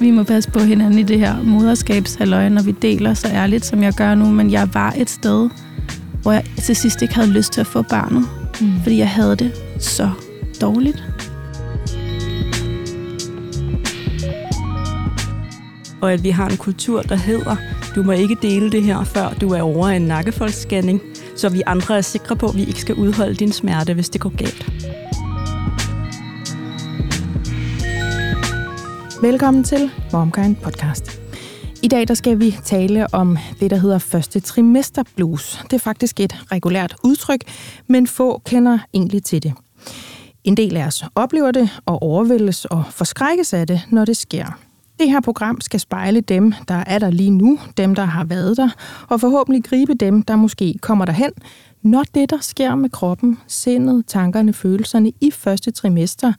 vi må passe på hinanden i det her moderskabshalløj, når vi deler så ærligt, som jeg gør nu. Men jeg var et sted, hvor jeg til sidst ikke havde lyst til at få barnet. Mm. Fordi jeg havde det så dårligt. Og at vi har en kultur, der hedder, du må ikke dele det her, før du er over en nakkefoldsscanning, så vi andre er sikre på, at vi ikke skal udholde din smerte, hvis det går galt. Velkommen til Momkind Podcast. I dag der skal vi tale om det, der hedder første trimester blues. Det er faktisk et regulært udtryk, men få kender egentlig til det. En del af os oplever det og overvældes og forskrækkes af det, når det sker. Det her program skal spejle dem, der er der lige nu, dem, der har været der, og forhåbentlig gribe dem, der måske kommer derhen, når det, der sker med kroppen, sindet, tankerne, følelserne i første trimester,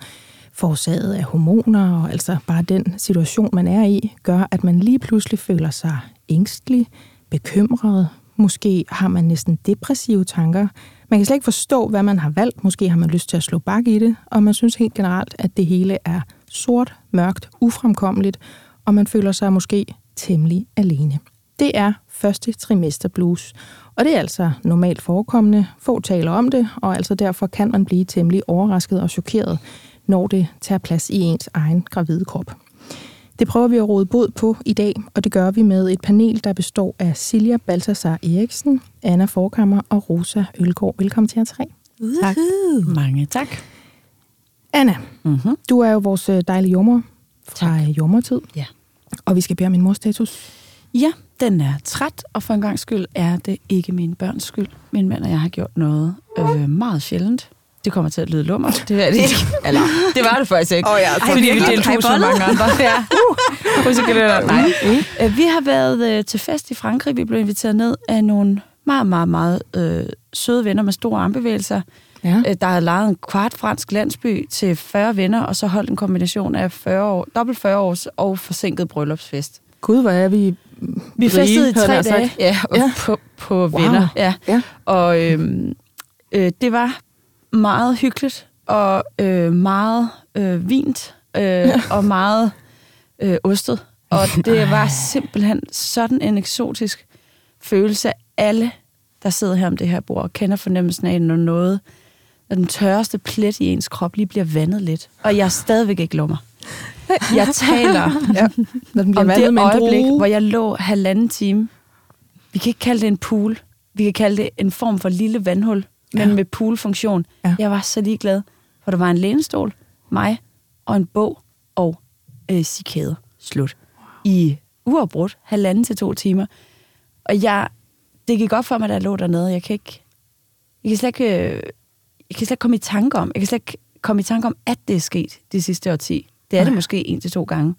forårsaget af hormoner, og altså bare den situation, man er i, gør, at man lige pludselig føler sig ængstelig, bekymret, måske har man næsten depressive tanker. Man kan slet ikke forstå, hvad man har valgt. Måske har man lyst til at slå bak i det, og man synes helt generelt, at det hele er sort, mørkt, ufremkommeligt, og man føler sig måske temmelig alene. Det er første trimester blues, og det er altså normalt forekommende. Få taler om det, og altså derfor kan man blive temmelig overrasket og chokeret, når det tager plads i ens egen gravide krop. Det prøver vi at råde bod på i dag, og det gør vi med et panel, der består af Silja Balthasar Eriksen, Anna Forkammer og Rosa Ølgaard. Velkommen til jer tre. Tak. Mange tak. Anna, mm-hmm. du er jo vores øh, dejlige jommer fra tak. jommertid. Ja. Og vi skal bede om min mors status. Ja, den er træt, og for en gang skyld er det ikke min børns skyld. Min mand og jeg har gjort noget øh, meget sjældent. Det kommer til at lyde lummer. Det er det ikke. Eller, det var det faktisk ikke. Oh ja, Ej, fordi vi deltog så mange andre. Ja. Uh, det Nej. Uh. Vi har været øh, til fest i Frankrig. Vi blev inviteret ned af nogle meget, meget, meget øh, søde venner med store armbevægelser. Ja. Øh, der havde lejet en kvart fransk landsby til 40 venner, og så holdt en kombination af 40 år, dobbelt 40 års og forsinket bryllupsfest. Gud, hvor er vi Vi festede i tre dage ja, ja. På, på wow. venner. Ja. Ja. Og øhm, øh, det var meget hyggeligt og øh, meget øh, vint øh, ja. og meget øh, ostet. Og det var simpelthen sådan en eksotisk følelse. Alle, der sidder her om det her bord, kender fornemmelsen af, når noget, når den tørreste plet i ens krop lige bliver vandet lidt. Og jeg er stadigvæk ikke lummer. Jeg taler ja, når den bliver om det med øjeblik, hvor jeg lå halvanden time. Vi kan ikke kalde det en pool. Vi kan kalde det en form for lille vandhul men ja. med poolfunktion. Ja. Jeg var så ligeglad, for der var en lænestol, mig og en bog og øh, cikader. Slut. I uafbrudt, halvanden til to timer. Og jeg, det gik op for mig, da jeg lå dernede. Jeg kan ikke, jeg kan slet ikke, øh, jeg kan slet ikke komme i tanke om, jeg kan slet ikke komme i tanke om, at det er sket de sidste årti. Det er det måske en til to gange.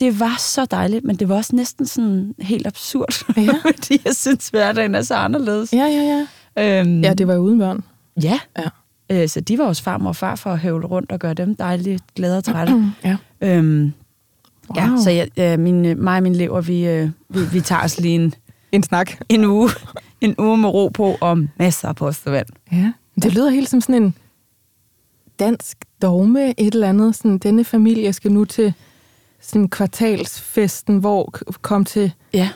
Det var så dejligt, men det var også næsten sådan helt absurd, ja. fordi jeg synes, hverdagen er så anderledes. Ja, ja, ja. Øhm, ja, det var uden børn. Ja. ja. Øh, så de var også farmor og far for at høvle rundt og gøre dem dejligt glade og trætte. ja. Øhm, wow. Ja, så jeg, øh, min, mig og min lever, vi, øh, vi, vi tager os lige en, en snak. En uge, en uge med ro på og masser af postevand. Ja, det lyder helt som sådan en dansk dogme, et eller andet. Sådan, denne familie skal nu til sådan kvartalsfesten, hvor kom til ja.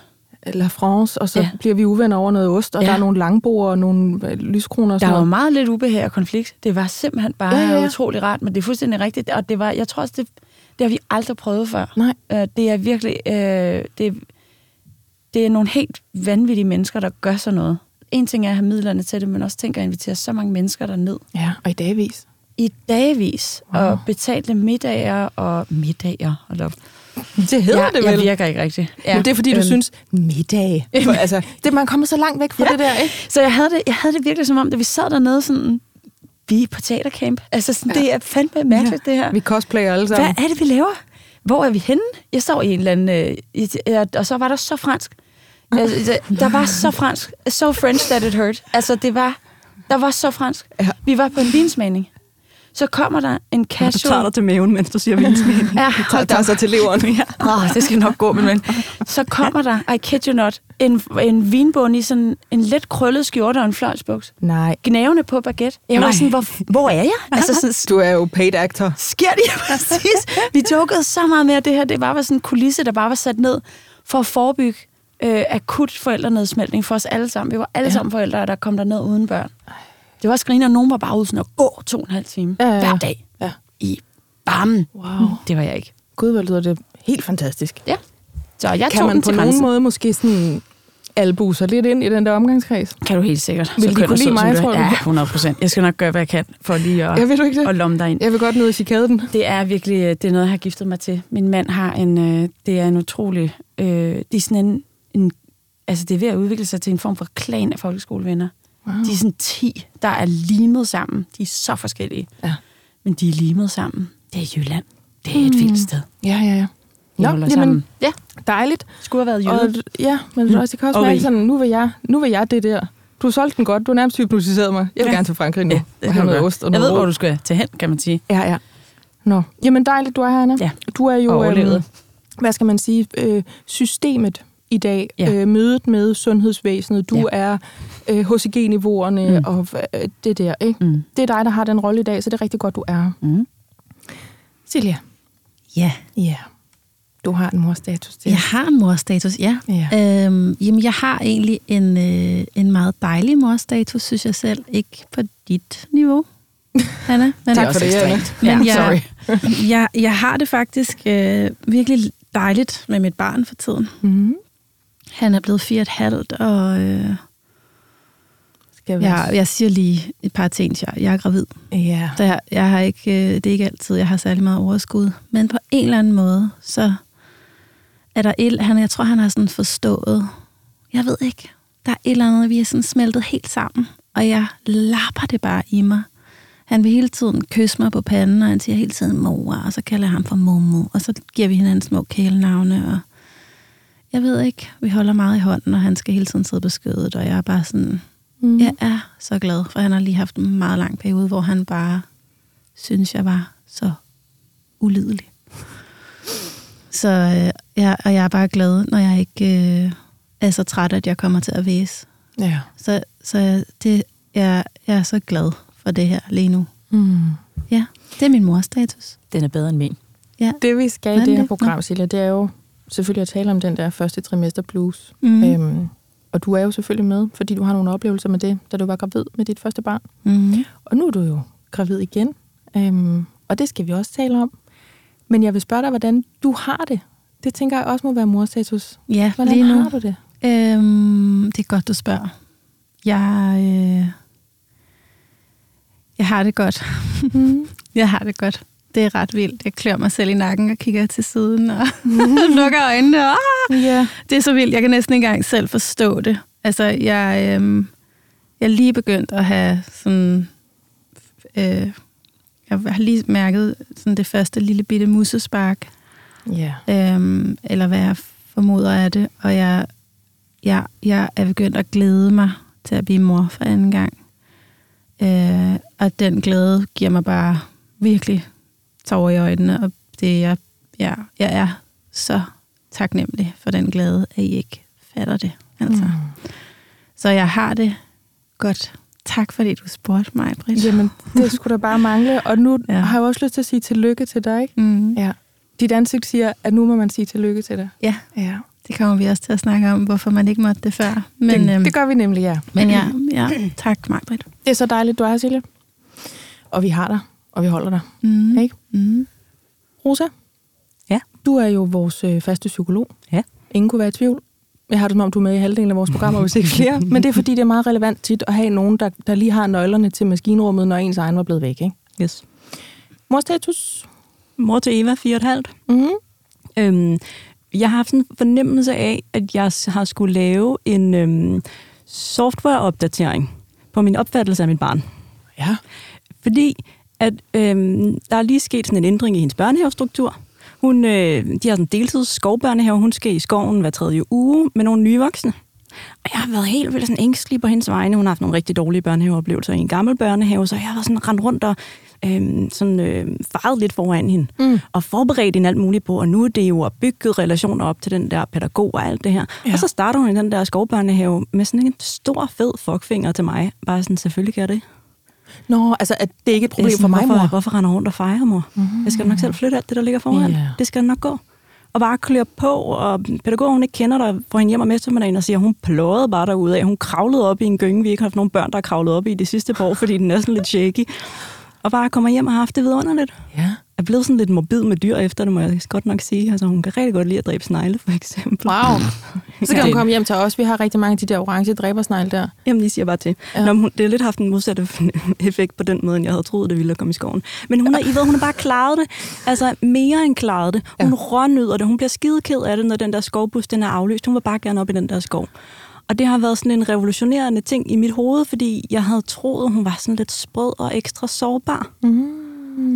La France, og så ja. bliver vi uvenner over noget ost, og ja. der er nogle langbord og nogle øh, lyskroner. Og der var meget lidt ubehag og konflikt. Det var simpelthen bare ja, ja, ja. utrolig rart, men det er fuldstændig rigtigt. Og det var, jeg tror også, det, det har vi aldrig prøvet før. Nej. Uh, det er virkelig... Uh, det, det er nogle helt vanvittige mennesker, der gør sådan noget. En ting er at have midlerne til det, men også tænker at invitere så mange mennesker derned. Ja, og i dagvis. I dagvis. Wow. Og betalte middager og middager. Eller det hedder ja, det vel? Jeg virker ikke rigtigt. Ja. Men det er fordi, du øhm. synes, middag. For, altså, det, man kommer så langt væk fra ja. det der, ikke? Så jeg havde, det, jeg havde det virkelig som om, da vi sad dernede sådan, vi er på teatercamp. Altså, sådan, ja. det er fandme mærkeligt, ja. det her. Vi cosplayer alle sammen. Hvad er det, vi laver? Hvor er vi henne? Jeg står i en eller anden... Øh, og så var der så fransk. Altså, der var så fransk. So French that it hurt. Altså, det var... Der var så fransk. Ja. Vi var på en vinsmagning. Så kommer der en casual... Du tager dig til maven, mens du siger vinsvin. ja, hold tager sig til leveren. ja. Oh, det skal nok gå, men, men så kommer der, I kid you not, en, en vinbund i sådan en let krøllet skjorte og en fløjsbuks. Nej. Gnævende på baguette. Jeg var Nej. sådan, hvor, hvor er jeg? Altså, sådan, du er jo paid actor. Sker det? Ja, præcis. Vi jokede så meget med, at det her det bare var sådan en kulisse, der bare var sat ned for at forebygge øh, akut forældrenedsmeltning for os alle sammen. Vi var alle ja. sammen forældre, der kom der ned uden børn. Det var skrigende, og nogen var bare ude sådan at gå to og en halv time ja, ja. hver dag ja. i barmen. Wow. Det var jeg ikke. Gud, hvor lyder det helt fantastisk. Ja. Så jeg kan man på nogen måde måske sådan albu sig lidt ind i den der omgangskreds? Kan du helt sikkert. Vil de kunne lide mig, tror du? Ja, 100 procent. Jeg skal nok gøre, hvad jeg kan for lige at, ja, vil du ikke det? at lomme dig ind. Jeg vil godt ned i den. Det er virkelig det er noget, jeg har giftet mig til. Min mand har en, øh, det er en utrolig, øh, det er sådan en, en, altså det er ved at udvikle sig til en form for klan af folkeskolevenner. Wow. De er sådan 10, der er limet sammen. De er så forskellige. Ja. Men de er limet sammen. Det er Jylland. Det er et mm. vildt sted. Ja, ja, ja. Nå, jamen, sammen. ja. dejligt. Skulle have været jøde. Og, ja, men mm. også, det kan også være sådan, nu vil, jeg, nu vil jeg det der. Du har solgt den godt, du har nærmest hypnotiseret mig. Jeg vil ja. gerne til Frankrig nu. Ja, det kan noget ost og Jeg ved, hvor du skal til hen, kan man sige. Ja, ja. Nå, jamen dejligt, du er her, Anna. Ja. Du er jo, øhm, hvad skal man sige, øh, systemet i dag, ja. øh, mødet med sundhedsvæsenet. Du ja. er øh, HCG-niveauerne mm. og øh, det der, ikke? Mm. Det er dig, der har den rolle i dag, så det er rigtig godt, du er. Mm. Silja. Ja. Ja. Du har en morstatus. Det. Jeg har en morstatus, ja. ja. Øhm, jamen, jeg har egentlig en, øh, en meget dejlig morstatus, synes jeg selv. Ikke på dit niveau, Anna. Men tak for det, Anna. Men ja, jeg, jeg, jeg har det faktisk øh, virkelig dejligt med mit barn for tiden. Mm-hmm. Han er blevet fire et halvt, og øh, Skal jeg, jeg siger lige et par ting. Jeg, jeg er gravid. Ja. Så jeg, jeg har ikke, øh, det er ikke altid, jeg har særlig meget overskud. Men på en eller anden måde, så er der et, han, jeg tror, han har sådan forstået, jeg ved ikke, der er et eller andet, vi er sådan smeltet helt sammen, og jeg lapper det bare i mig. Han vil hele tiden kysse mig på panden, og han siger hele tiden mor, og så kalder jeg ham for Momo, og så giver vi hinanden små kælenavne, og jeg ved ikke, vi holder meget i hånden, og han skal hele tiden sidde beskyttet, og jeg er bare sådan, mm. jeg er så glad, for han har lige haft en meget lang periode, hvor han bare synes, jeg var så ulidelig. Så øh, jeg, og jeg er bare glad, når jeg ikke øh, er så træt, at jeg kommer til at væse. Ja. Så, så det, jeg, jeg er så glad for det her lige nu. Mm. Ja, det er min mors status. Den er bedre end min. Ja. Det vi skal i det her program, Silja, det er jo selvfølgelig at tale om den der første trimester blues. Mm. Øhm, og du er jo selvfølgelig med, fordi du har nogle oplevelser med det, da du var gravid med dit første barn. Mm. Og nu er du jo gravid igen. Øhm, og det skal vi også tale om. Men jeg vil spørge dig, hvordan du har det. Det tænker jeg også må være morstatus. Ja, hvordan lige nu. har du det? Øhm, det er godt, du spørger. Jeg, øh, jeg har det godt. Mm. jeg har det godt. Det er ret vildt. Jeg klør mig selv i nakken og kigger til siden og mm. lukker øjnene. Ah! Yeah. Det er så vildt. Jeg kan næsten ikke engang selv forstå det. Altså, jeg, øh, jeg er lige begyndt at have sådan... Øh, jeg har lige mærket sådan det første lille bitte musespark. Ja. Øhm, eller hvad jeg formoder af det. Og jeg, jeg, jeg er begyndt at glæde mig til at blive mor for anden gang. Øh, og den glæde giver mig bare virkelig tårer i øjnene. Og det, jeg, jeg, jeg er så taknemmelig for den glæde, at I ikke fatter det. Altså. Mm. Så jeg har det godt. Tak fordi du spurgte mig, Britt. Jamen, det skulle da bare mangle. Og nu ja. har jeg også lyst til at sige tillykke til dig, ikke? Mm. Ja. Dit ansigt siger, at nu må man sige tillykke til dig. Ja. ja. Det kommer vi også til at snakke om, hvorfor man ikke måtte det før. Men, det, øhm, det gør vi nemlig, ja. Men ja, ja tak, Marbrit. Det er så dejligt, du er her, Silje. Og vi har dig, og vi holder dig. Mm. Ikke? Mm. Rosa? Ja? Du er jo vores øh, faste psykolog. Ja. Ingen kunne være i tvivl. Jeg har det som om, du er med i halvdelen af vores programmer, hvis ikke flere. Men det er fordi, det er meget relevant tit at have nogen, der, der lige har nøglerne til maskinrummet, når ens egen var blevet væk. Ikke? Yes. Mor status? Mor til Eva, fire og et halvt. Mm-hmm. Øhm, jeg har haft en fornemmelse af, at jeg har skulle lave en øhm, softwareopdatering på min opfattelse af mit barn. Ja. Fordi at øhm, der er lige sket sådan en ændring i hendes børnehavestruktur. Hun, øh, de har sådan en deltids skovbørnehave. Hun skal i skoven hver tredje uge med nogle nye voksne. Og jeg har været helt vildt sådan ængstelig på hendes vegne. Hun har haft nogle rigtig dårlige børnehaveoplevelser i en gammel børnehave, så jeg har været sådan rendt rundt og øh, sådan, øh, faret lidt foran hende, mm. og forberedt hende alt muligt på, og nu er det jo at bygge relationer op til den der pædagog og alt det her. Ja. Og så starter hun i den der skovbørnehave med sådan en stor, fed fuckfinger til mig. Bare sådan, selvfølgelig gør det. Nå, altså at det er ikke et problem sådan, for mig, hvorfor, mor. Hvorfor render rundt og fejrer, mor? Mm-hmm. Jeg skal nok selv flytte alt det, der ligger foran. Yeah. Det skal nok gå og bare klør på, og pædagogen hun ikke kender dig, får hende hjem om eftermiddagen og siger, hun plåede bare derude af. Hun kravlede op i en gynge, vi ikke har haft nogen børn, der har kravlet op i de sidste par år, fordi den er sådan lidt shaky. Og bare kommer hjem og har haft det vidunderligt. Ja er blevet sådan lidt morbid med dyr efter det, må jeg godt nok sige. Altså, hun kan rigtig godt lide at dræbe snegle, for eksempel. Wow. Så kan hun komme hjem til os. Vi har rigtig mange af de der orange dræbersnegle der. Jamen, de siger bare til. Ja. Nå, hun, det har lidt haft en modsatte effekt på den måde, end jeg havde troet, det ville komme i skoven. Men hun, er, I ved, hun har bare klaret det. Altså, mere end klaret det. Hun ja. rånyder det. Hun bliver skideked af det, når den der skovbus den er aflyst. Hun vil bare gerne op i den der skov. Og det har været sådan en revolutionerende ting i mit hoved, fordi jeg havde troet, at hun var sådan lidt sprød og ekstra sårbar. Mm.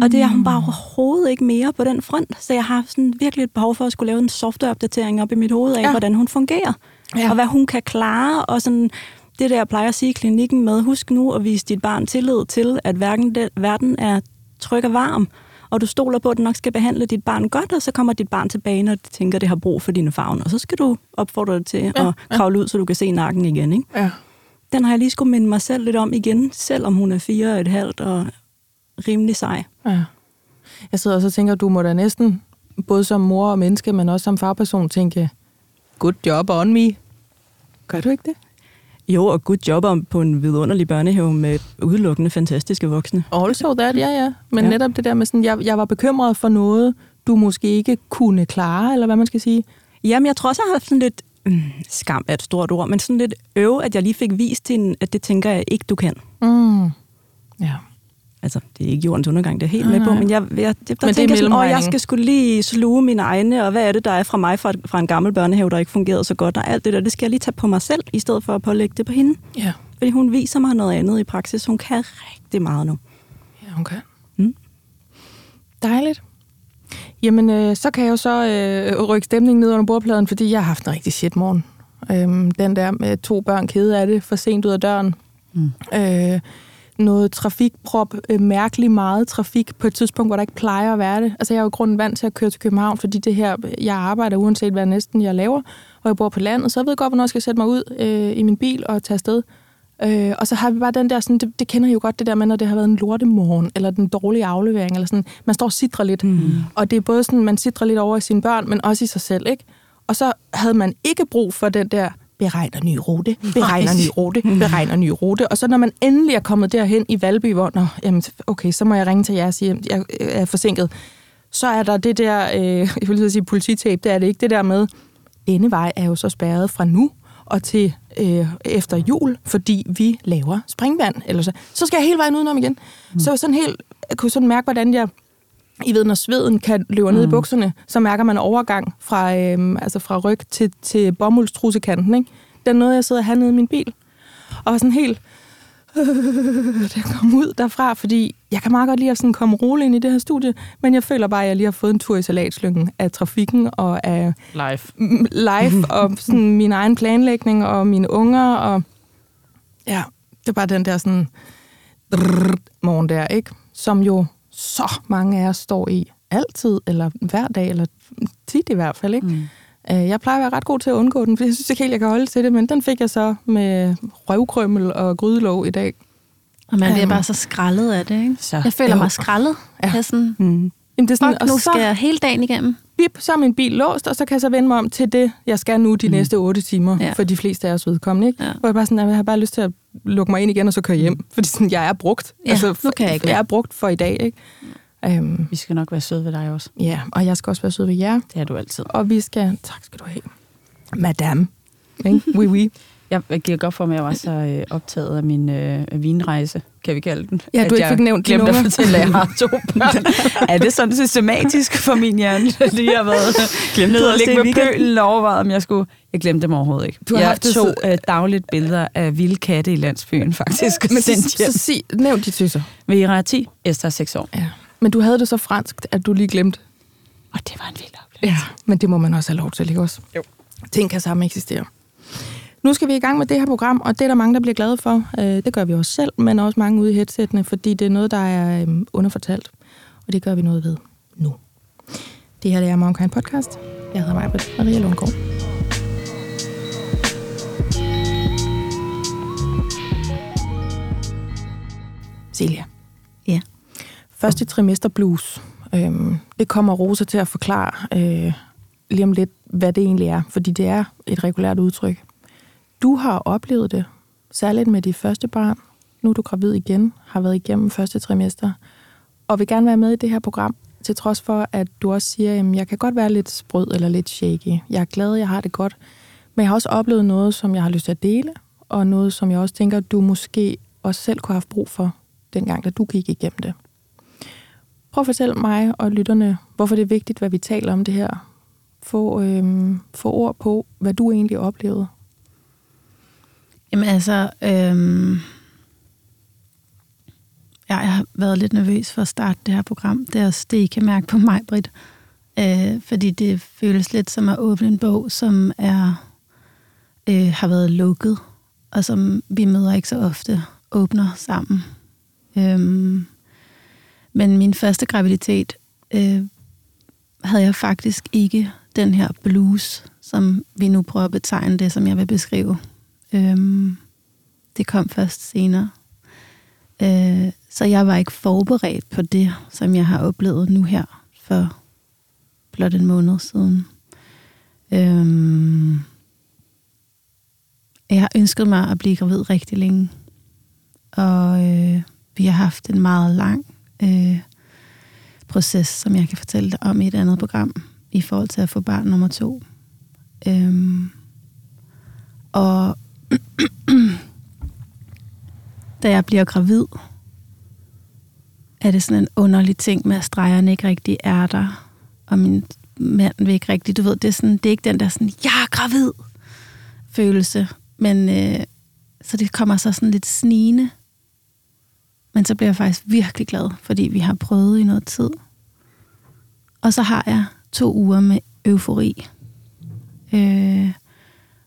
Og det er hun bare overhovedet ikke mere på den front. Så jeg har sådan virkelig et behov for at skulle lave en softwareopdatering op i mit hoved af, ja. hvordan hun fungerer. Ja. Og hvad hun kan klare. Og sådan det der, jeg plejer at sige i klinikken med, husk nu at vise dit barn tillid til, at hverken den, verden er tryg og varm, og du stoler på, at du nok skal behandle dit barn godt, og så kommer dit barn tilbage, når det tænker, at det har brug for dine favn. Og så skal du opfordre det til ja, at kravle ud, så du kan se nakken igen. Ikke? Ja. Den har jeg lige skulle minde mig selv lidt om igen, selvom hun er fire og et halvt og rimelig sej. Ja. Jeg sidder også og tænker, du må da næsten, både som mor og menneske, men også som farperson, tænke, good job on me. Gør du ikke det? Jo, og good job om på en vidunderlig børnehave med udelukkende fantastiske voksne. Also that, ja, ja. Men ja. netop det der med sådan, jeg, jeg var bekymret for noget, du måske ikke kunne klare, eller hvad man skal sige. Jamen, jeg tror også, jeg har haft sådan lidt, mm, skam er et stort ord, men sådan lidt øve, at jeg lige fik vist hende, at det tænker jeg ikke, du kan. Mm. Ja altså, det er ikke jordens undergang, det er helt med på, men jeg, jeg, jeg der men tænker sådan, åh, jeg skal skulle lige sluge mine egne, og hvad er det, der er fra mig fra, fra en gammel børnehave, der ikke fungerede så godt, og alt det der, det skal jeg lige tage på mig selv, i stedet for at pålægge det på hende. Ja. Fordi hun viser mig noget andet i praksis. Hun kan rigtig meget nu. Ja, hun kan. Mm. Dejligt. Jamen, øh, så kan jeg jo så øh, rykke stemningen ned under bordpladen, fordi jeg har haft en rigtig shit morgen. Øhm, den der med to børn kede af det, for sent ud af døren. Mm. Øh, noget trafikprop, øh, mærkelig meget trafik på et tidspunkt, hvor der ikke plejer at være det. Altså jeg er jo i grunden vant til at køre til København, fordi det her, jeg arbejder uanset hvad næsten jeg laver, og jeg bor på landet, så jeg ved godt, hvornår jeg skal sætte mig ud øh, i min bil og tage afsted. Øh, og så har vi bare den der, sådan, det, det kender jeg jo godt det der med, når det har været en lortemorgen, eller den dårlige aflevering, eller sådan, man står og sidder lidt. Mm. Og det er både sådan, man sidder lidt over i sine børn, men også i sig selv, ikke? Og så havde man ikke brug for den der, beregner ny rute, beregner ny rute, beregner ny rute. Og så når man endelig er kommet derhen i Valby, hvor, Nå, jamen, okay, så må jeg ringe til jer og sige, at jeg er forsinket, så er der det der, øh, jeg vil sige polititab, det er det ikke, det der med, denne vej er jo så spærret fra nu og til øh, efter jul, fordi vi laver springvand. Eller så. så skal jeg hele vejen udenom igen. Mm. Så sådan helt, jeg kunne sådan mærke, hvordan jeg i ved, når sveden kan løbe mm. ned i mm. bukserne, så mærker man overgang fra, øhm, altså fra ryg til, til bomuldstrusekanten. Ikke? Den noget, jeg sidder og nede i min bil. Og sådan helt, øh, jeg kom ud derfra, fordi jeg kan meget godt lide at sådan komme roligt ind i det her studie, men jeg føler bare, at jeg lige har fået en tur i salatslyngen af trafikken og af live, live og sådan min egen planlægning og mine unger. Og ja, det er bare den der sådan morgen der, ikke? Som jo så mange af os står i altid, eller hver dag, eller tit i hvert fald. Ikke? Mm. Øh, jeg plejer at være ret god til at undgå den, for jeg synes ikke helt, jeg kan holde til det, men den fik jeg så med røvkrømmel og grydelåg i dag. Og man bliver um, bare så skrællet af det, ikke? Så. Jeg føler jo. mig skrællet. Ja. Jeg sådan, mm. Jamen, det er sådan, og nu skal jeg hele dagen igennem. Bip, så er min bil låst, og så kan jeg så vende mig om til det, jeg skal nu de mm. næste otte timer, ja. for de fleste af os vedkommende. Ikke? Ja. Hvor jeg bare sådan, jeg har bare lyst til at lukke mig ind igen, og så køre hjem. Fordi sådan, jeg er brugt. Ja, altså, nu kan jeg ikke. Jeg er brugt for i dag, ikke? Um, vi skal nok være søde ved dig også. Ja, og jeg skal også være sød ved jer. Det er du altid. Og vi skal... Tak skal du have. Madame. Ikke? Oui, oui. Jeg giver godt for mig, at jeg var så øh, optaget af min øh, vinrejse, kan vi kalde den. Ja, du ikke fik nævnt glemte at fortælle, at jeg har to børn. er det sådan systematisk for min hjerne, at lige har været glemt at ligge med pølen og overvejet, om jeg skulle... Jeg glemte dem overhovedet ikke. Du har jeg haft to øh, dagligt billeder af vilde katte i landsbyen, faktisk. Men så, så sig, nævn de tøser. Vera 10, Esther 6 år. Ja. Men du havde det så fransk, at du lige glemte. Og det var en vild oplevelse. Ja, men det må man også have lov til, ikke også? Jo. Ting kan sammen eksistere. Nu skal vi i gang med det her program, og det er der mange, der bliver glade for. Øh, det gør vi også selv, men også mange ude i headsettene, fordi det er noget, der er øhm, underfortalt. Og det gør vi noget ved nu. Det her det er Momkind Podcast. Jeg hedder Majbrit Maria Lundgaard. Celia. Ja. Første trimester blues. Øhm, det kommer Rosa til at forklare øh, lige om lidt, hvad det egentlig er, fordi det er et regulært udtryk. Du har oplevet det, særligt med dit første barn. Nu er du gravid igen, har været igennem første trimester, og vil gerne være med i det her program, til trods for, at du også siger, at jeg kan godt være lidt sprød eller lidt shaky. Jeg er glad, jeg har det godt, men jeg har også oplevet noget, som jeg har lyst til at dele, og noget, som jeg også tænker, du måske også selv kunne have haft brug for, dengang, da du gik igennem det. Prøv at fortælle mig og lytterne, hvorfor det er vigtigt, hvad vi taler om det her. Få, øhm, få ord på, hvad du egentlig oplevede. Jamen altså, øhm, ja, jeg har været lidt nervøs for at starte det her program. Det er også det, I kan mærke på mig, Britt. Øh, fordi det føles lidt som at åbne en bog, som er øh, har været lukket, og som vi møder ikke så ofte åbner sammen. Øhm, men min første graviditet øh, havde jeg faktisk ikke den her blues, som vi nu prøver at betegne det, som jeg vil beskrive. Øhm, det kom først senere. Øh, så jeg var ikke forberedt på det, som jeg har oplevet nu her for blot en måned siden. Øhm, jeg har ønsket mig at blive gravid rigtig længe. Og øh, vi har haft en meget lang øh, proces, som jeg kan fortælle dig om i et andet program, i forhold til at få barn nummer to. Øhm, og da jeg bliver gravid, er det sådan en underlig ting med, at stregerne ikke rigtig er der, og min mand vil ikke rigtig, du ved, det er, sådan, det er ikke den der sådan, jeg er gravid følelse, men øh, så det kommer så sådan lidt snigende. Men så bliver jeg faktisk virkelig glad, fordi vi har prøvet i noget tid. Og så har jeg to uger med eufori. Øh,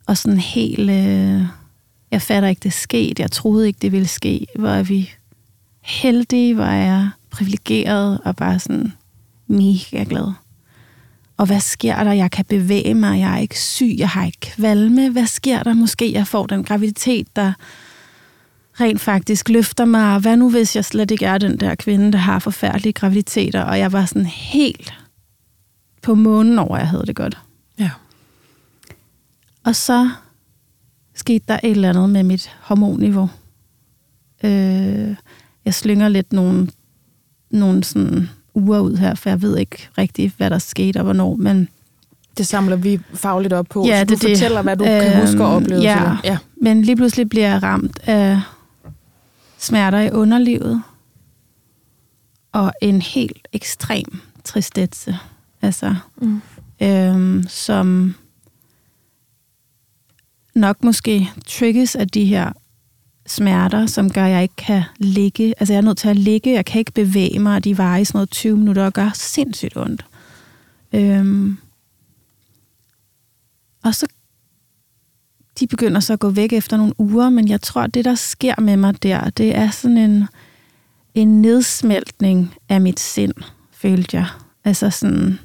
og sådan helt... Øh, jeg fatter ikke, det skete. Jeg troede ikke, det ville ske. Hvor er vi heldige, hvor er jeg privilegeret og bare sådan mega glad. Og hvad sker der? Jeg kan bevæge mig, jeg er ikke syg, jeg har ikke kvalme. Hvad sker der? Måske jeg får den graviditet, der rent faktisk løfter mig. Hvad nu, hvis jeg slet ikke er den der kvinde, der har forfærdelige graviditeter? Og jeg var sådan helt på månen over, at jeg havde det godt. Og så skete der et eller andet med mit hormonniveau. Øh, jeg slynger lidt nogle, nogle sådan uger ud her, for jeg ved ikke rigtig, hvad der skete og hvornår, men... Det samler vi fagligt op på, ja, så det, du det. fortæller, hvad du øhm, kan huske og opleve. Ja, ja, men lige pludselig bliver jeg ramt af smerter i underlivet og en helt ekstrem tristesse, altså, mm. øhm, som nok måske trigges af de her smerter, som gør, at jeg ikke kan ligge. Altså, jeg er nødt til at ligge. Jeg kan ikke bevæge mig, og de varer i sådan noget 20 minutter og gør sindssygt ondt. Øhm. Og så de begynder så at gå væk efter nogle uger, men jeg tror, at det, der sker med mig der, det er sådan en, en nedsmeltning af mit sind, følte jeg. Altså sådan,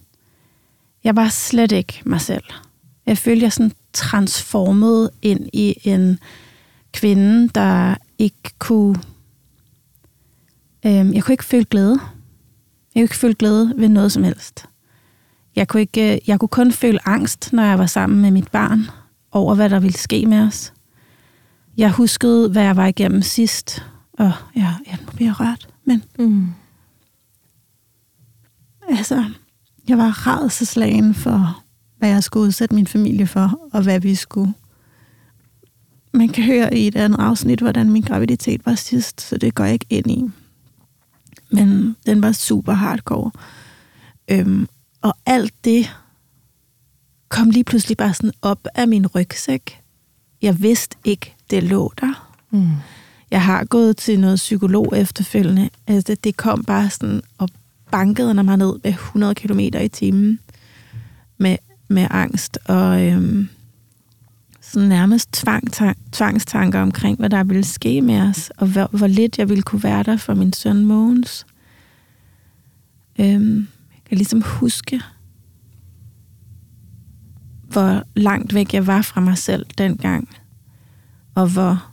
jeg var slet ikke mig selv. Jeg følte, jeg sådan transformet ind i en kvinde, der ikke kunne... Øhm, jeg kunne ikke føle glæde. Jeg kunne ikke føle glæde ved noget som helst. Jeg kunne, ikke, jeg kunne kun føle angst, når jeg var sammen med mit barn, over hvad der ville ske med os. Jeg huskede, hvad jeg var igennem sidst, og ja, jeg må blive rørt, men... Mm. Altså, jeg var rædselslagen for, hvad jeg skulle udsætte min familie for, og hvad vi skulle man kan høre i et andet afsnit, hvordan min graviditet var sidst, så det går jeg ikke ind i. Men den var super hardcore. Øhm, og alt det kom lige pludselig bare sådan op af min rygsæk. Jeg vidste ikke, det lå der. Mm. Jeg har gået til noget psykolog efterfølgende. Altså, det kom bare sådan og bankede mig ned med 100 km i timen med, med angst. Og øhm, sådan nærmest tvang, tvangstanker omkring, hvad der ville ske med os, og hvor, hvor lidt jeg ville kunne være der for min søn Mogens. Øhm, jeg kan ligesom huske, hvor langt væk jeg var fra mig selv dengang, og hvor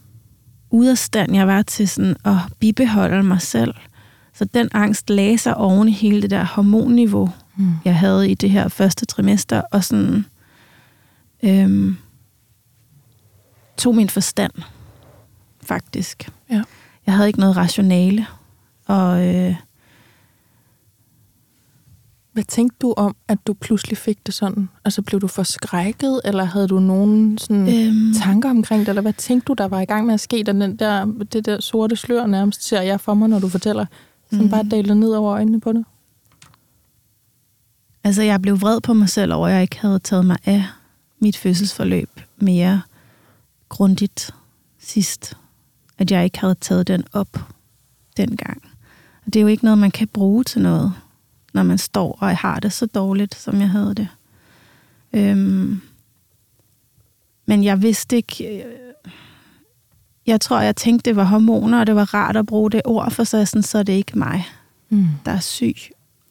ude af stand jeg var til sådan at bibeholde mig selv. Så den angst lagde sig oven i hele det der hormonniveau, mm. jeg havde i det her første trimester, og sådan øhm, tog min forstand, faktisk. Ja. Jeg havde ikke noget rationale, og øh, hvad tænkte du om, at du pludselig fik det sådan? Altså blev du forskrækket, eller havde du nogen sådan øhm. tanker omkring det, eller hvad tænkte du, der var i gang med at ske, da den der, det der sorte slør nærmest ser jeg for mig, når du fortæller, som mm. bare daler ned over øjnene på det? Altså, jeg blev vred på mig selv over, at jeg ikke havde taget mig af mit fødselsforløb mere grundigt sidst. At jeg ikke havde taget den op dengang. Og det er jo ikke noget, man kan bruge til noget når man står og har det så dårligt, som jeg havde det. Øhm, men jeg vidste ikke... Øh, jeg tror, jeg tænkte, det var hormoner, og det var rart at bruge det ord, for så, sådan, så er det ikke mig, mm. der er syg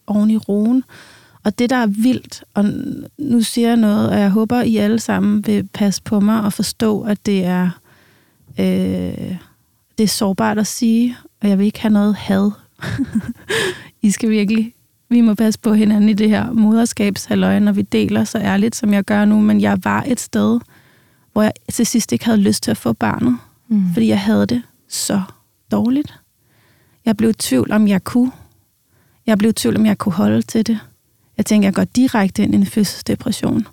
oven i roen. Og det, der er vildt, og nu siger jeg noget, og jeg håber, I alle sammen vil passe på mig og forstå, at det er, øh, det er sårbart at sige, og jeg vil ikke have noget had. I skal virkelig vi må passe på hinanden i det her moderskabshalløj, når vi deler så ærligt, som jeg gør nu. Men jeg var et sted, hvor jeg til sidst ikke havde lyst til at få barnet. Mm. Fordi jeg havde det så dårligt. Jeg blev i tvivl, om jeg kunne. Jeg blev i tvivl, om jeg kunne holde til det. Jeg tænkte, jeg går direkte ind i en fødselsdepression.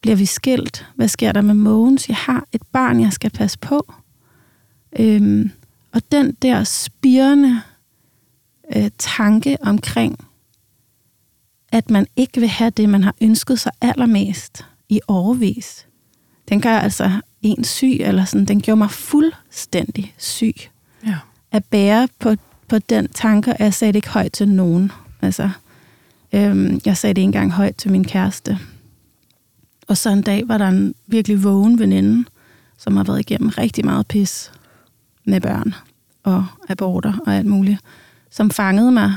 Bliver vi skilt? Hvad sker der med Mogens? Jeg har et barn, jeg skal passe på. Øhm, og den der spirende øh, tanke omkring, at man ikke vil have det, man har ønsket sig allermest i overvis. Den gør altså en syg, eller sådan, den gjorde mig fuldstændig syg. Ja. At bære på, på den tanke, at jeg sagde det ikke højt til nogen. Altså, øhm, jeg sagde det ikke engang højt til min kæreste. Og så en dag var der en virkelig vågen veninde, som har været igennem rigtig meget pis med børn og aborter og alt muligt, som fangede mig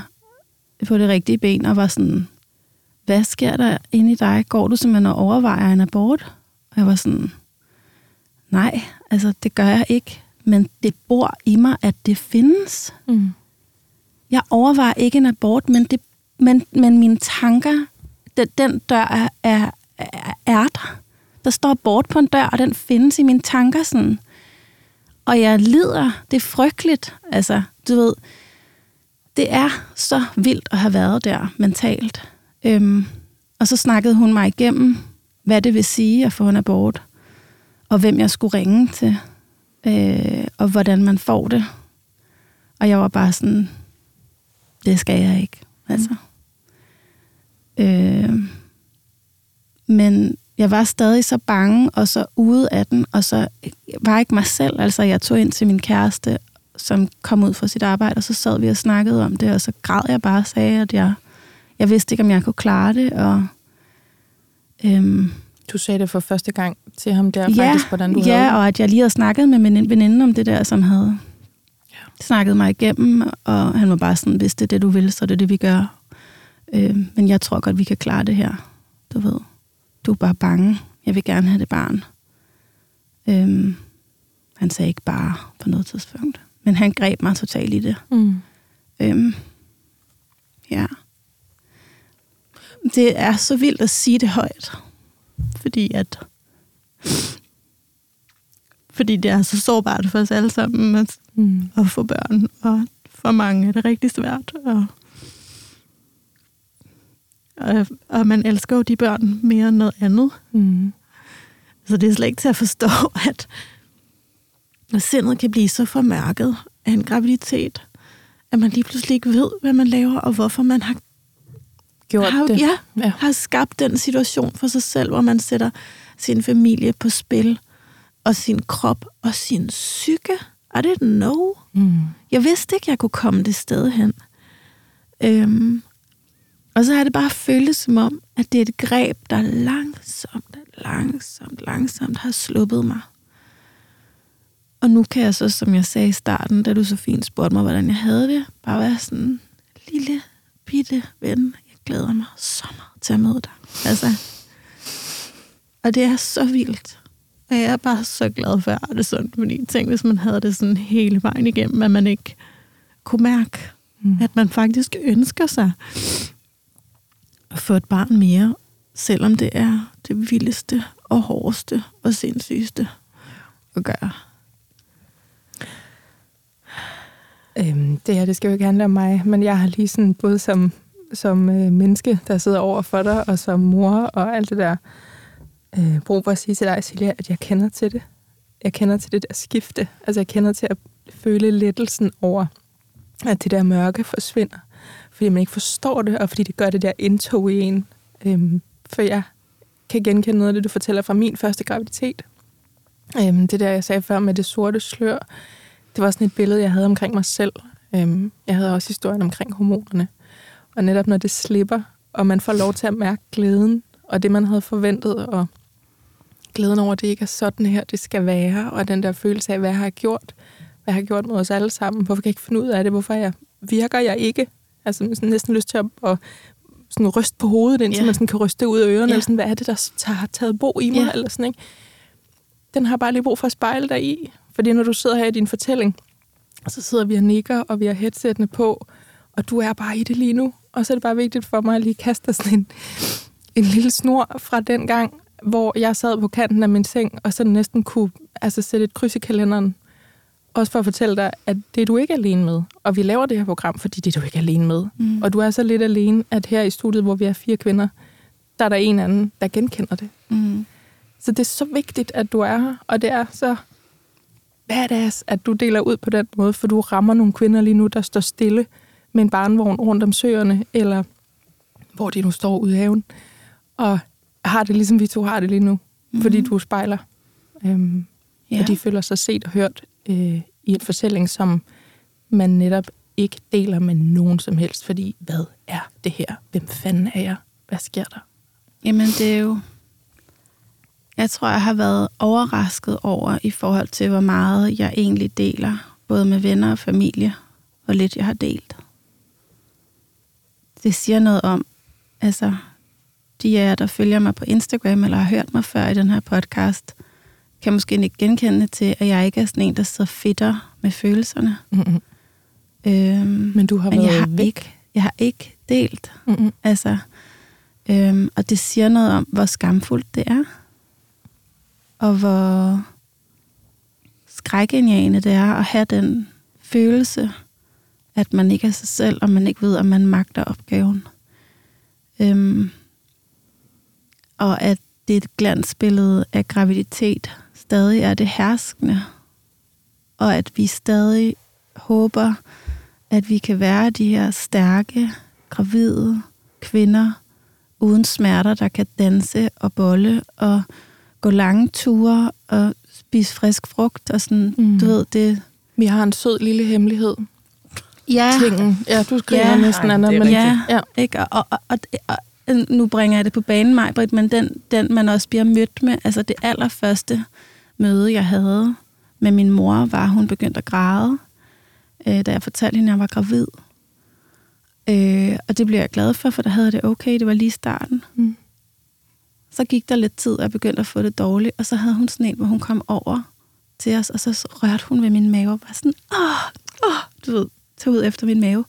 på det rigtige ben og var sådan, hvad sker der inde i dig? Går du simpelthen og overvejer en abort? Og jeg var sådan, nej, altså det gør jeg ikke. Men det bor i mig, at det findes. Mm. Jeg overvejer ikke en abort, men, det, men, men mine tanker, den, den dør er, er, er der. Der står bort på en dør, og den findes i mine tanker sådan. Og jeg lider. Det er frygteligt. Altså, du ved, det er så vildt at have været der mentalt. Øhm, og så snakkede hun mig igennem, hvad det vil sige at få en abort, og hvem jeg skulle ringe til, øh, og hvordan man får det. Og jeg var bare sådan, det skal jeg ikke. Altså. Mm. Øh, men jeg var stadig så bange, og så ude af den, og så var ikke mig selv. Altså, jeg tog ind til min kæreste, som kom ud fra sit arbejde, og så sad vi og snakkede om det, og så græd jeg bare og sagde, at jeg jeg vidste ikke, om jeg kunne klare det, og... Øhm, du sagde det for første gang til ham der, ja, faktisk, hvordan du Ja, havde og at jeg lige havde snakket med min veninde om det der, som havde ja. snakket mig igennem, og han var bare sådan, hvis det er det, du vil, så er det det, vi gør. Øhm, men jeg tror godt, vi kan klare det her. Du ved, du er bare bange. Jeg vil gerne have det barn. Øhm, han sagde ikke bare på noget tidspunkt. Men han greb mig totalt i det. Mm. Øhm, ja det er så vildt at sige det højt. Fordi at fordi det er så sårbart for os alle sammen at, mm. at få børn, og for mange er det rigtig svært. Og, og, og man elsker jo de børn mere end noget andet. Mm. Så det er slet ikke til at forstå, at når sindet kan blive så formørket af en graviditet, at man lige pludselig ikke ved, hvad man laver, og hvorfor man har gjort har, det. Ja, ja, har skabt den situation for sig selv, hvor man sætter sin familie på spil, og sin krop og sin psyke. I didn't know. Mm. Jeg vidste ikke, jeg kunne komme det sted hen. Øhm, Og så har det bare føltes som om, at det er et greb, der langsomt, langsomt, langsomt har sluppet mig. Og nu kan jeg så, som jeg sagde i starten, da du så fint spurgte mig, hvordan jeg havde det, bare være sådan, lille, bitte ven, jeg glæder mig så meget til at møde dig. Altså, og det er så vildt. Og jeg er bare så glad for, at det sådan, fordi tænk, hvis man havde det sådan hele vejen igennem, at man ikke kunne mærke, mm. at man faktisk ønsker sig at få et barn mere, selvom det er det vildeste og hårdeste og sindssygeste at gøre. Øhm, det her, det skal jo ikke handle om mig, men jeg har lige sådan, både som, som øh, menneske, der sidder over for dig, og som mor og alt det der, øh, brug for at sige til dig, Silja, at jeg kender til det. Jeg kender til det der skifte. Altså, jeg kender til at føle lettelsen over, at det der mørke forsvinder. Fordi man ikke forstår det, og fordi det gør det der indtog i en. Øhm, for jeg kan genkende noget af det, du fortæller fra min første graviditet. Øhm, det der, jeg sagde før med det sorte slør, det var sådan et billede, jeg havde omkring mig selv. Øhm, jeg havde også historien omkring hormonerne. Og netop når det slipper, og man får lov til at mærke glæden, og det man havde forventet, og glæden over, at det ikke er sådan her, det skal være, og den der følelse af, hvad har jeg gjort? Hvad har jeg gjort mod os alle sammen? Hvorfor kan jeg ikke finde ud af det? Hvorfor jeg, virker jeg ikke? Altså sådan næsten lyst til at, at sådan ryste på hovedet, indtil yeah. man sådan kan ryste ud af ørerne, yeah. eller sådan, hvad er det, der har taget bo i mig, yeah. eller sådan, ikke? Den har bare lige brug for at spejle dig i, fordi når du sidder her i din fortælling, så sidder vi og nikker, og vi har headsettene på, og du er bare i det lige nu. Og så er det bare vigtigt for mig at lige kaste sådan en, en lille snor fra den gang, hvor jeg sad på kanten af min seng, og så næsten kunne altså, sætte et kryds i kalenderen. Også for at fortælle dig, at det er du ikke alene med. Og vi laver det her program, fordi det er du ikke alene med. Mm. Og du er så lidt alene, at her i studiet, hvor vi er fire kvinder, der er der en anden, der genkender det. Mm. Så det er så vigtigt, at du er her, og det er så badass, at du deler ud på den måde, for du rammer nogle kvinder lige nu, der står stille med en barnvogn rundt om søerne, eller hvor de nu står ude i haven, og har det ligesom vi to har det lige nu, mm-hmm. fordi du spejler. Øhm, ja. Og de føler sig set og hørt øh, i en fortælling, som man netop ikke deler med nogen som helst, fordi hvad er det her? Hvem fanden er jeg? Hvad sker der? Jamen, det er jo jeg tror, jeg har været overrasket over i forhold til, hvor meget jeg egentlig deler, både med venner og familie, hvor lidt jeg har delt. Det siger noget om, altså, de af jer, der følger mig på Instagram, eller har hørt mig før i den her podcast, kan måske ikke genkende til, at jeg ikke er sådan en, der sidder fitter med følelserne. Mm-hmm. Øhm, men du har men været jeg har væk. Ikke, jeg har ikke delt. Mm-hmm. Altså, øhm, og det siger noget om, hvor skamfuldt det er og hvor skrækindjagende det er at have den følelse, at man ikke er sig selv, og man ikke ved, om man magter opgaven. Øhm, og at det et glansbillede af graviditet stadig er det herskende, og at vi stadig håber, at vi kan være de her stærke, gravide kvinder, uden smerter, der kan danse og bolle og gå lange ture og spise frisk frugt og sådan, mm. du ved, det... Vi har en sød lille hemmelighed. Ja. Tingen. Ja, du skriver ja. næsten andet. Men ja, ja, ikke? Og, og, og, og, og, nu bringer jeg det på banen, mig, men den, den, man også bliver mødt med, altså det allerførste møde, jeg havde med min mor, var, at hun begyndte at græde, øh, da jeg fortalte hende, at jeg var gravid. Øh, og det blev jeg glad for, for der havde det okay, det var lige starten. Mm. Så gik der lidt tid, og jeg begyndte at få det dårligt, og så havde hun sådan en, hvor hun kom over til os, og så rørte hun ved min mave, og var sådan, åh, åh, du ved, tog ud efter min mave.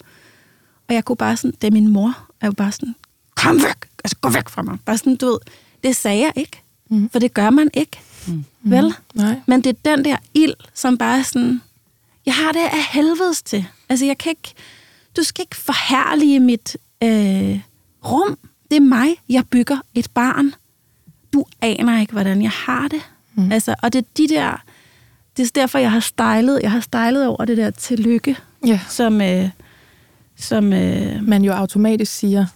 Og jeg kunne bare sådan, det er min mor, og jeg var bare sådan, kom væk, altså gå væk fra mig. Bare sådan, du ved, det sagde jeg ikke, mm. for det gør man ikke, mm. vel? Nej. Men det er den der ild, som bare er sådan, jeg har det af helvedes til. Altså, jeg kan ikke, du skal ikke forhærlige mit øh, rum. Det er mig, jeg bygger et barn du aner ikke, hvordan jeg har det. Mm. Altså, og det er de der, det er derfor, jeg har stylet, jeg har stylet over det der tillykke, ja. som, øh, som øh, man jo automatisk siger.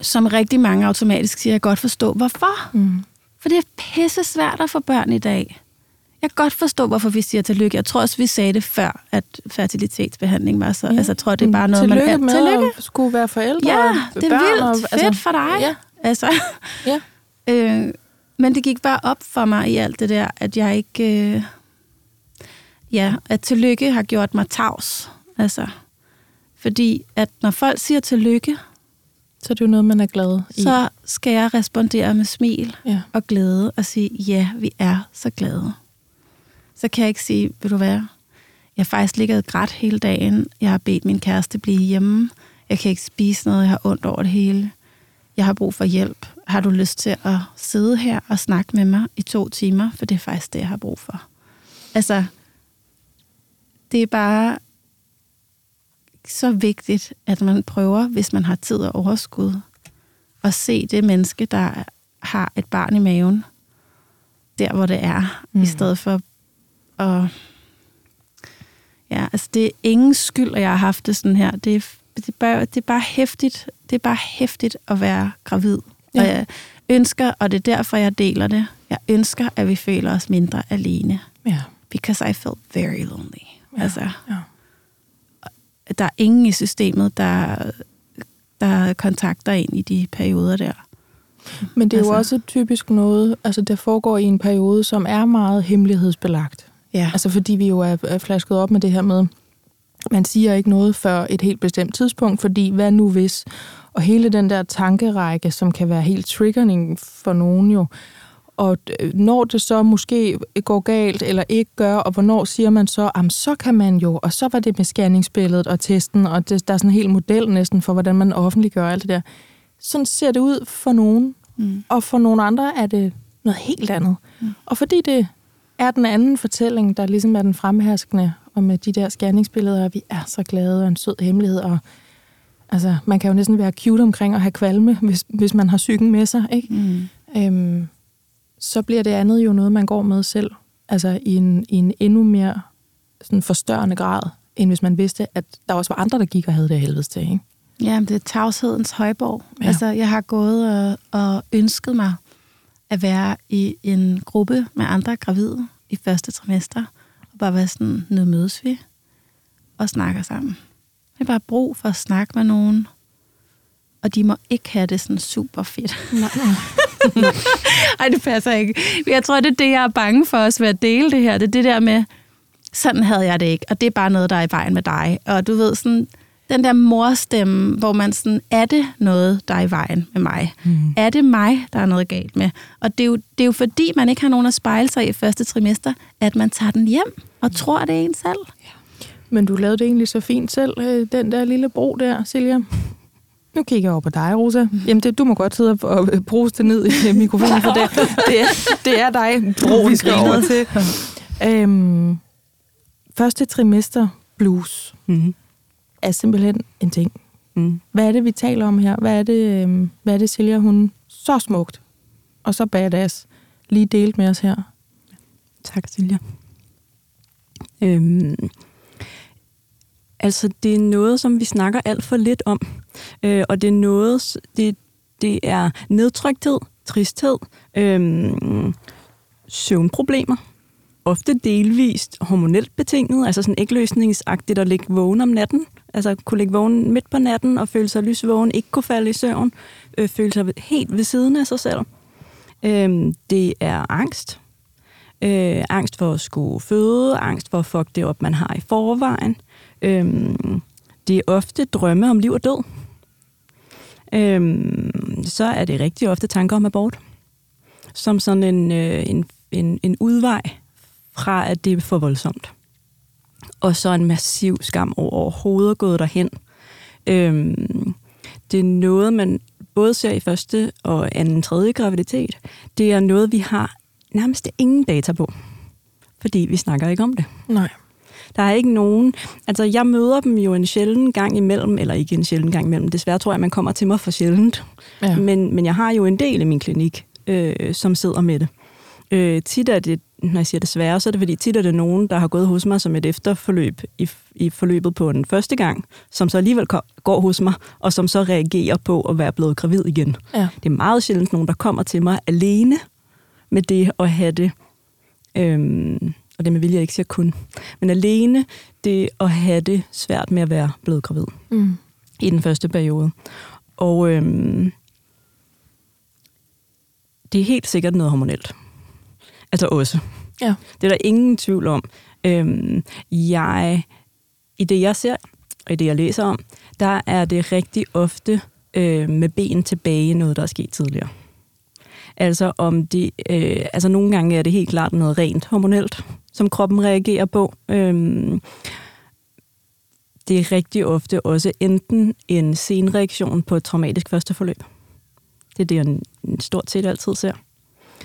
Som rigtig mange automatisk siger, jeg godt forstå, hvorfor. Mm. For det er pisse svært at få børn i dag. jeg kan godt forstå, hvorfor vi siger tillykke. Jeg tror også, vi sagde det før, at fertilitetsbehandling var så... Ja. Altså, jeg tror, det er bare noget, tillykke man... Med tillykke med skulle være forældre Ja, det er vildt og, fedt altså, for dig. Ja. Altså, ja. øh, men det gik bare op for mig i alt det der, at jeg ikke... Øh, ja, at tillykke har gjort mig tavs. Altså, fordi at når folk siger tillykke, så er det jo noget, man er glad i. Så skal jeg respondere med smil ja. og glæde og sige, ja, vi er så glade. Så kan jeg ikke sige, vil du være? Jeg har faktisk ligget grædt hele dagen. Jeg har bedt min kæreste blive hjemme. Jeg kan ikke spise noget. Jeg har ondt over det hele. Jeg har brug for hjælp. Har du lyst til at sidde her og snakke med mig i to timer? For det er faktisk det, jeg har brug for. Altså, det er bare så vigtigt, at man prøver, hvis man har tid og overskud, at se det menneske, der har et barn i maven, der hvor det er, mm. i stedet for at... Ja, altså det er ingen skyld, at jeg har haft det sådan her. Det er, det er, bare, det er bare hæftigt. Det er bare hæftigt at være gravid. Ja. Og jeg ønsker, og det er derfor, jeg deler det, jeg ønsker, at vi føler os mindre alene. Ja. Because I felt very lonely. Ja. Altså, ja der er ingen i systemet, der, der kontakter en i de perioder der. Men det er altså. jo også typisk noget, altså der foregår i en periode, som er meget hemmelighedsbelagt. Ja. Altså fordi vi jo er, er flasket op med det her med, man siger ikke noget før et helt bestemt tidspunkt, fordi hvad nu hvis? Og hele den der tankerække, som kan være helt triggering for nogen jo, og når det så måske går galt eller ikke gør, og hvornår siger man så, at så kan man jo, og så var det med scanningsbilledet og testen, og det, der er sådan en hel model næsten for, hvordan man offentliggør alt det der. Sådan ser det ud for nogen, mm. og for nogle andre er det noget helt andet. Mm. Og fordi det er den anden fortælling, der ligesom er den fremherskende, og med de der scanningsbilleder, vi er så glade, og en sød hemmelighed, og altså, man kan jo næsten være cute omkring at have kvalme, hvis, hvis man har psyken med sig, ikke? Mm. Øhm, så bliver det andet jo noget, man går med selv. Altså i en, i en endnu mere sådan forstørrende grad, end hvis man vidste, at der også var andre, der gik og havde det helvedes til, ikke? Ja, det er tavshedens højborg. Ja. Altså, jeg har gået og, og ønsket mig at være i en gruppe med andre gravide i første trimester, og bare være sådan, nu mødes vi og snakker sammen. Det er bare brug for at snakke med nogen, og de må ikke have det sådan super fedt. Nej. Ej, det passer ikke. Jeg tror, det er det, jeg er bange for os ved at dele det her. Det er det der med, sådan havde jeg det ikke, og det er bare noget, der er i vejen med dig. Og du ved, sådan, den der morstemme, hvor man sådan, er det noget, der er i vejen med mig? Mm. Er det mig, der er noget galt med? Og det er, jo, det er jo fordi, man ikke har nogen at spejle sig i første trimester, at man tager den hjem og mm. tror, det er en selv. Ja. Men du lavede det egentlig så fint selv, øh, den der lille bro der, Silja. Nu kigger jeg over på dig, Rosa. Jamen, det, du må godt sidde og bruge det ned i mikrofonen, for det, det, er, det er dig, Bro, vi skal over til. Øhm, første trimester blues mm-hmm. er simpelthen en ting. Mm. Hvad er det, vi taler om her? Hvad er det, øhm, hvad er det Silja, hun så smukt og så badass lige delt med os her? Tak, Silja. Øhm, altså, det er noget, som vi snakker alt for lidt om. Øh, og det er noget, det, det er nedtrykthed, tristhed, øh, søvnproblemer, ofte delvist hormonelt betinget, altså sådan ægløsningsagtigt at ligge vågen om natten, altså kunne ligge vågen midt på natten og føle sig lysvågen, ikke kunne falde i søvn, øh, føle sig helt ved siden af sig selv. Øh, det er angst. Øh, angst for at skulle føde, angst for at fuck det op, man har i forvejen. Øhm, det er ofte drømme om liv og død øhm, så er det rigtig ofte tanker om abort. Som sådan en, øh, en, en, en udvej fra, at det er for voldsomt. Og så en massiv skam over overhovedet gået derhen. Øhm, det er noget, man både ser i første og anden tredje graviditet. Det er noget, vi har nærmest ingen data på. Fordi vi snakker ikke om det. Nej. Der er ikke nogen... Altså, jeg møder dem jo en sjælden gang imellem, eller ikke en sjælden gang imellem. Desværre tror jeg, man kommer til mig for sjældent. Ja. Men, men jeg har jo en del i min klinik, øh, som sidder med det. Øh, tit er det, når jeg siger desværre, så er det fordi tit er det nogen, der har gået hos mig som et efterforløb i, i forløbet på en første gang, som så alligevel går hos mig, og som så reagerer på at være blevet gravid igen. Ja. Det er meget sjældent nogen, der kommer til mig alene med det at have det Øhm, og det med vilje, jeg ikke siger kun. Men alene det at have det svært med at være blevet gravid mm. i den første periode. Og øhm, det er helt sikkert noget hormonelt. Altså også. Ja. Det er der ingen tvivl om. Øhm, jeg, I det, jeg ser, og i det, jeg læser om, der er det rigtig ofte øh, med ben tilbage noget, der er sket tidligere. Altså om det, øh, altså nogle gange er det helt klart noget rent hormonelt, som kroppen reagerer på. Øhm, det er rigtig ofte også enten en senreaktion på et traumatisk førsteforløb. Det er det, jeg stort set altid ser,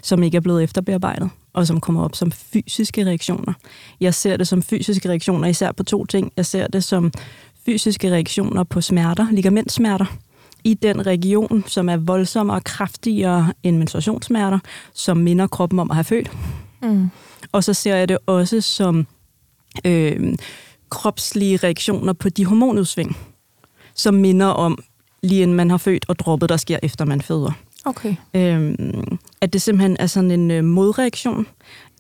som ikke er blevet efterbearbejdet, og som kommer op som fysiske reaktioner. Jeg ser det som fysiske reaktioner især på to ting. Jeg ser det som fysiske reaktioner på smerter, ligamentsmerter, i den region, som er voldsommere og kraftigere end menstruationssmerter, som minder kroppen om at have født. Mm. Og så ser jeg det også som øh, kropslige reaktioner på de hormonudsving, som minder om, lige inden man har født, og droppet, der sker efter man føder. Okay. Øhm, at det simpelthen er sådan en øh, modreaktion,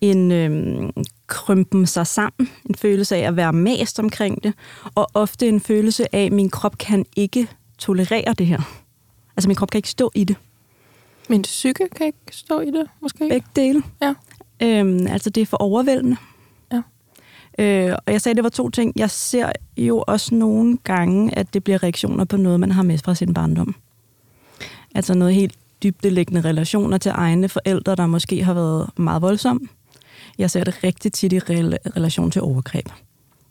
en øh, krympen sig sammen, en følelse af at være mast omkring det, og ofte en følelse af, at min krop kan ikke tolerere det her. Altså min krop kan ikke stå i det. Min psyke kan ikke stå i det, måske? Begge dele. Ja. Øhm, altså det er for overvældende. Ja. Øh, og jeg sagde, det var to ting. Jeg ser jo også nogle gange, at det bliver reaktioner på noget, man har med fra sin barndom. Altså noget helt dybdelæggende relationer til egne forældre, der måske har været meget voldsomme. Jeg ser det rigtig tit i relation til overgreb.